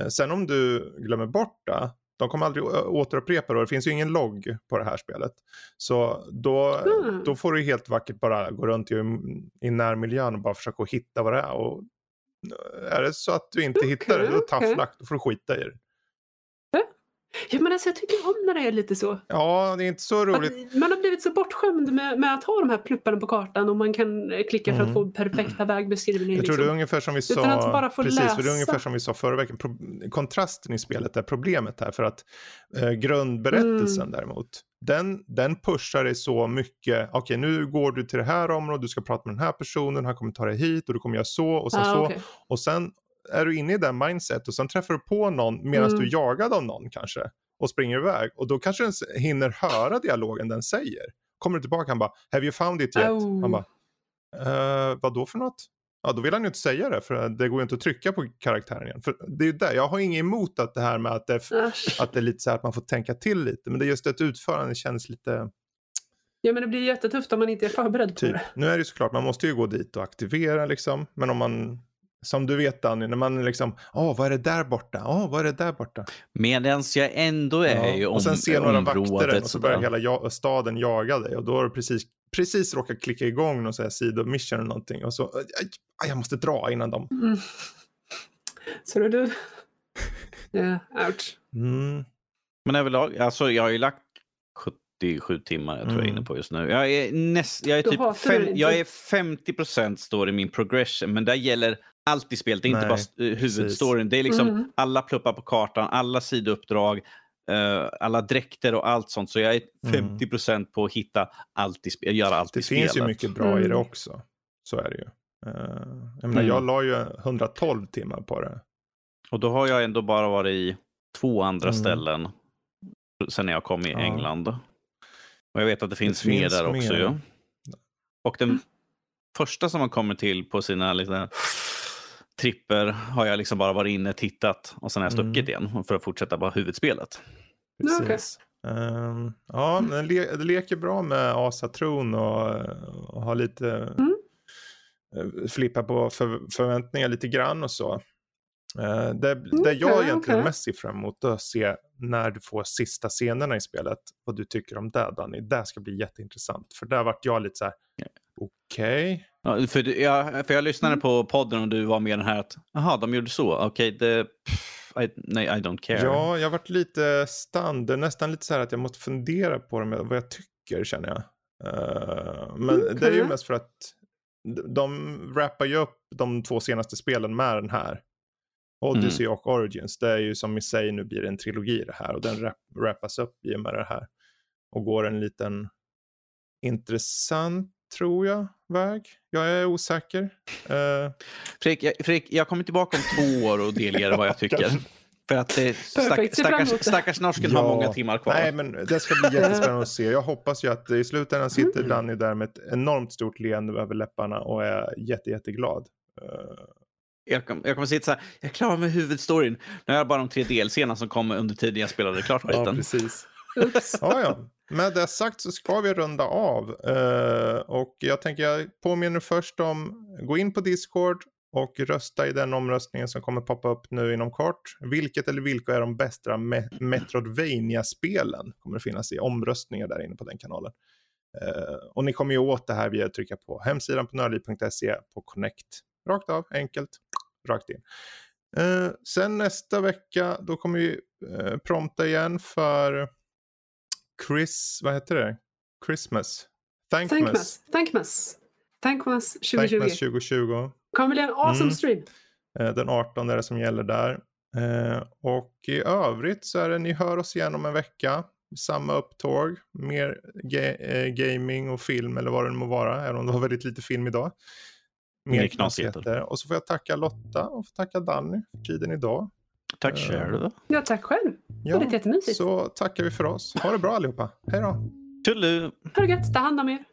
Eh, sen om du glömmer bort det, de kommer aldrig återupprepa det. Det finns ju ingen logg på det här spelet. Så då, mm. då får du helt vackert bara gå runt i, i närmiljön och bara försöka hitta vad det är. Och är det så att du inte okay, hittar det, då är det tough luck. Då får du skita i det. Ja, men alltså, jag tycker om när det är lite så. Ja, det är inte så roligt. Att man har blivit så bortskämd med, med att ha de här plupparna på kartan och man kan eh, klicka för att få mm. perfekta vägbeskrivningar. Jag tror liksom. det är ungefär som vi sa, Utan att bara få precis, läsa. Det är ungefär som vi sa förra veckan. Pro, kontrasten i spelet är problemet här. För att eh, grundberättelsen mm. däremot, den, den pushar dig så mycket. Okej, okay, nu går du till det här området, du ska prata med den här personen, han kommer ta dig hit och du kommer göra så och sen ah, så. Okay. Och sen är du inne i den mindset och sen träffar du på någon medan mm. du är jagad av någon kanske och springer iväg och då kanske den hinner höra dialogen den säger. Kommer du tillbaka han bara “Have you found it yet?” oh. Han bara eh, “Vad då för något?” Ja, då vill han ju inte säga det för det går ju inte att trycka på karaktären igen. För det är ju där, jag har inget emot att det här med att det, att det är lite så här att man får tänka till lite. Men det är just ett utförande känns lite... Ja men det blir jättetufft om man inte är förberedd typ. på det. Nu är det ju såklart, man måste ju gå dit och aktivera liksom. Men om man som du vet Danny, när man liksom, åh vad är det där borta? Åh vad är det där borta? Medans jag ändå är ja. i om, Och sen ser några vakter och så börjar hela ja staden jaga dig och då har du precis, precis råkat klicka igång någon sidomission eller någonting och så, aj, jag måste dra innan de... Mm. Så du... Ja, ouch. Mm. Men överlag, alltså jag har ju lagt 77 timmar jag tror mm. jag är inne på just nu. Jag är, näst, jag är, typ fem, jag är 50 procent står i min progression, men det gäller allt i spelet. Det är inte Nej, bara st- eh, huvudstoryn. Det är liksom Mm. alla pluppar på kartan, alla sidouppdrag, eh, alla dräkter och allt sånt. Så jag är Mm. 50% på att hitta allt i spe- göra allt Det i finns spelet. ju mycket bra i det Mm. också. Så är det ju. Uh, jag, menar, Mm. jag la ju 112 timmar på det. Och då har jag ändå bara varit i två andra Mm. ställen sen när jag kom i Ja. England. Och jag vet att det finns, Det mer finns där också. mer. Ju. Och den Mm. första som man kommer till på sina liksom, tripper har jag liksom bara varit inne, tittat och sen har jag Mm. stuckit igen för att fortsätta bara huvudspelet. Ja. Precis. Ehm, ja, den le- det leker bra med asatron och, och ha lite Mm. eh, flippa på för, förväntningar lite grann och så. Uh, det, det jag Okej, egentligen okej. mest ser fram emot är att se när du får sista scenerna i spelet. Vad du tycker om det Danny. Det ska bli jätteintressant. För där vart jag lite så här. Okej. Ja, för, jag, för jag lyssnade Mm. på podden och du var med den här att jaha, de gjorde så. Okej, det... pff, I, nej, I don't care. Ja, jag varit lite stand. Det nästan lite så här att jag måste fundera på det vad jag tycker känner jag. Eh, men det är ju mest för att de rappar ju upp de två senaste spelen med den här. Odyssey och Origins. Det är ju som i sig, nu blir det en trilogi det här och den rap, rappas upp i och med det här. Och går en liten intressant, tror jag, väg. Jag är osäker. Eh, Fredrik, jag, Fredrik, jag kommer tillbaka om två år och delger vad jag <laughs> tycker. För att det, stack, stackars, stackars norsken har Ja. många timmar kvar. Nej, men det ska bli jättespännande att se. Jag hoppas ju att i slutändan sitter Mm. Danny där med ett enormt stort leende över läpparna och är jätte, jätteglad. Eh, Jag, kom, jag kommer sitta så här, jag klarar med huvudstoryn. Nu har jag bara de tre DLCerna som kom under tiden jag spelade klart ja, skiten. precis. Oops. Ja, ja. Med det sagt så ska vi runda av. Eh, och jag tänker jag påminner först om, gå in på Discord och rösta i den omröstningen som kommer poppa upp nu inom kort. Vilket eller vilka är de bästa Me- Metroidvania-spelen? Kommer det finnas i omröstningar där inne på den kanalen. Eh, och ni kommer ju åt det här via att trycka på hemsidan på nördliv.se på Connect. Rakt av, enkelt, rakt in. Eh, sen nästa vecka då kommer vi eh, prompta igen för Chris, vad heter det? Christmas. Thankmas. Thankmas. Thankmas. Thankmas 2020. Thankmas 2020. kommer bli en awesome Mm. stream. Eh, Den 18 är det som gäller där. Eh, och i övrigt så är det, ni hör oss igen om en vecka. Samma upptåg, mer ga- eh, gaming och film eller vad det nu må vara, även om det var väldigt lite film idag. Mer knasigheter. Och så får jag tacka Lotta och tacka Danny för tiden idag. Tack Eh, själv. Ja, tack själv. Det Ja, var jättemysigt. så tackar vi för oss. Ha det bra allihopa. Hej då! Tullu! Ha det gött. Ta hand om er.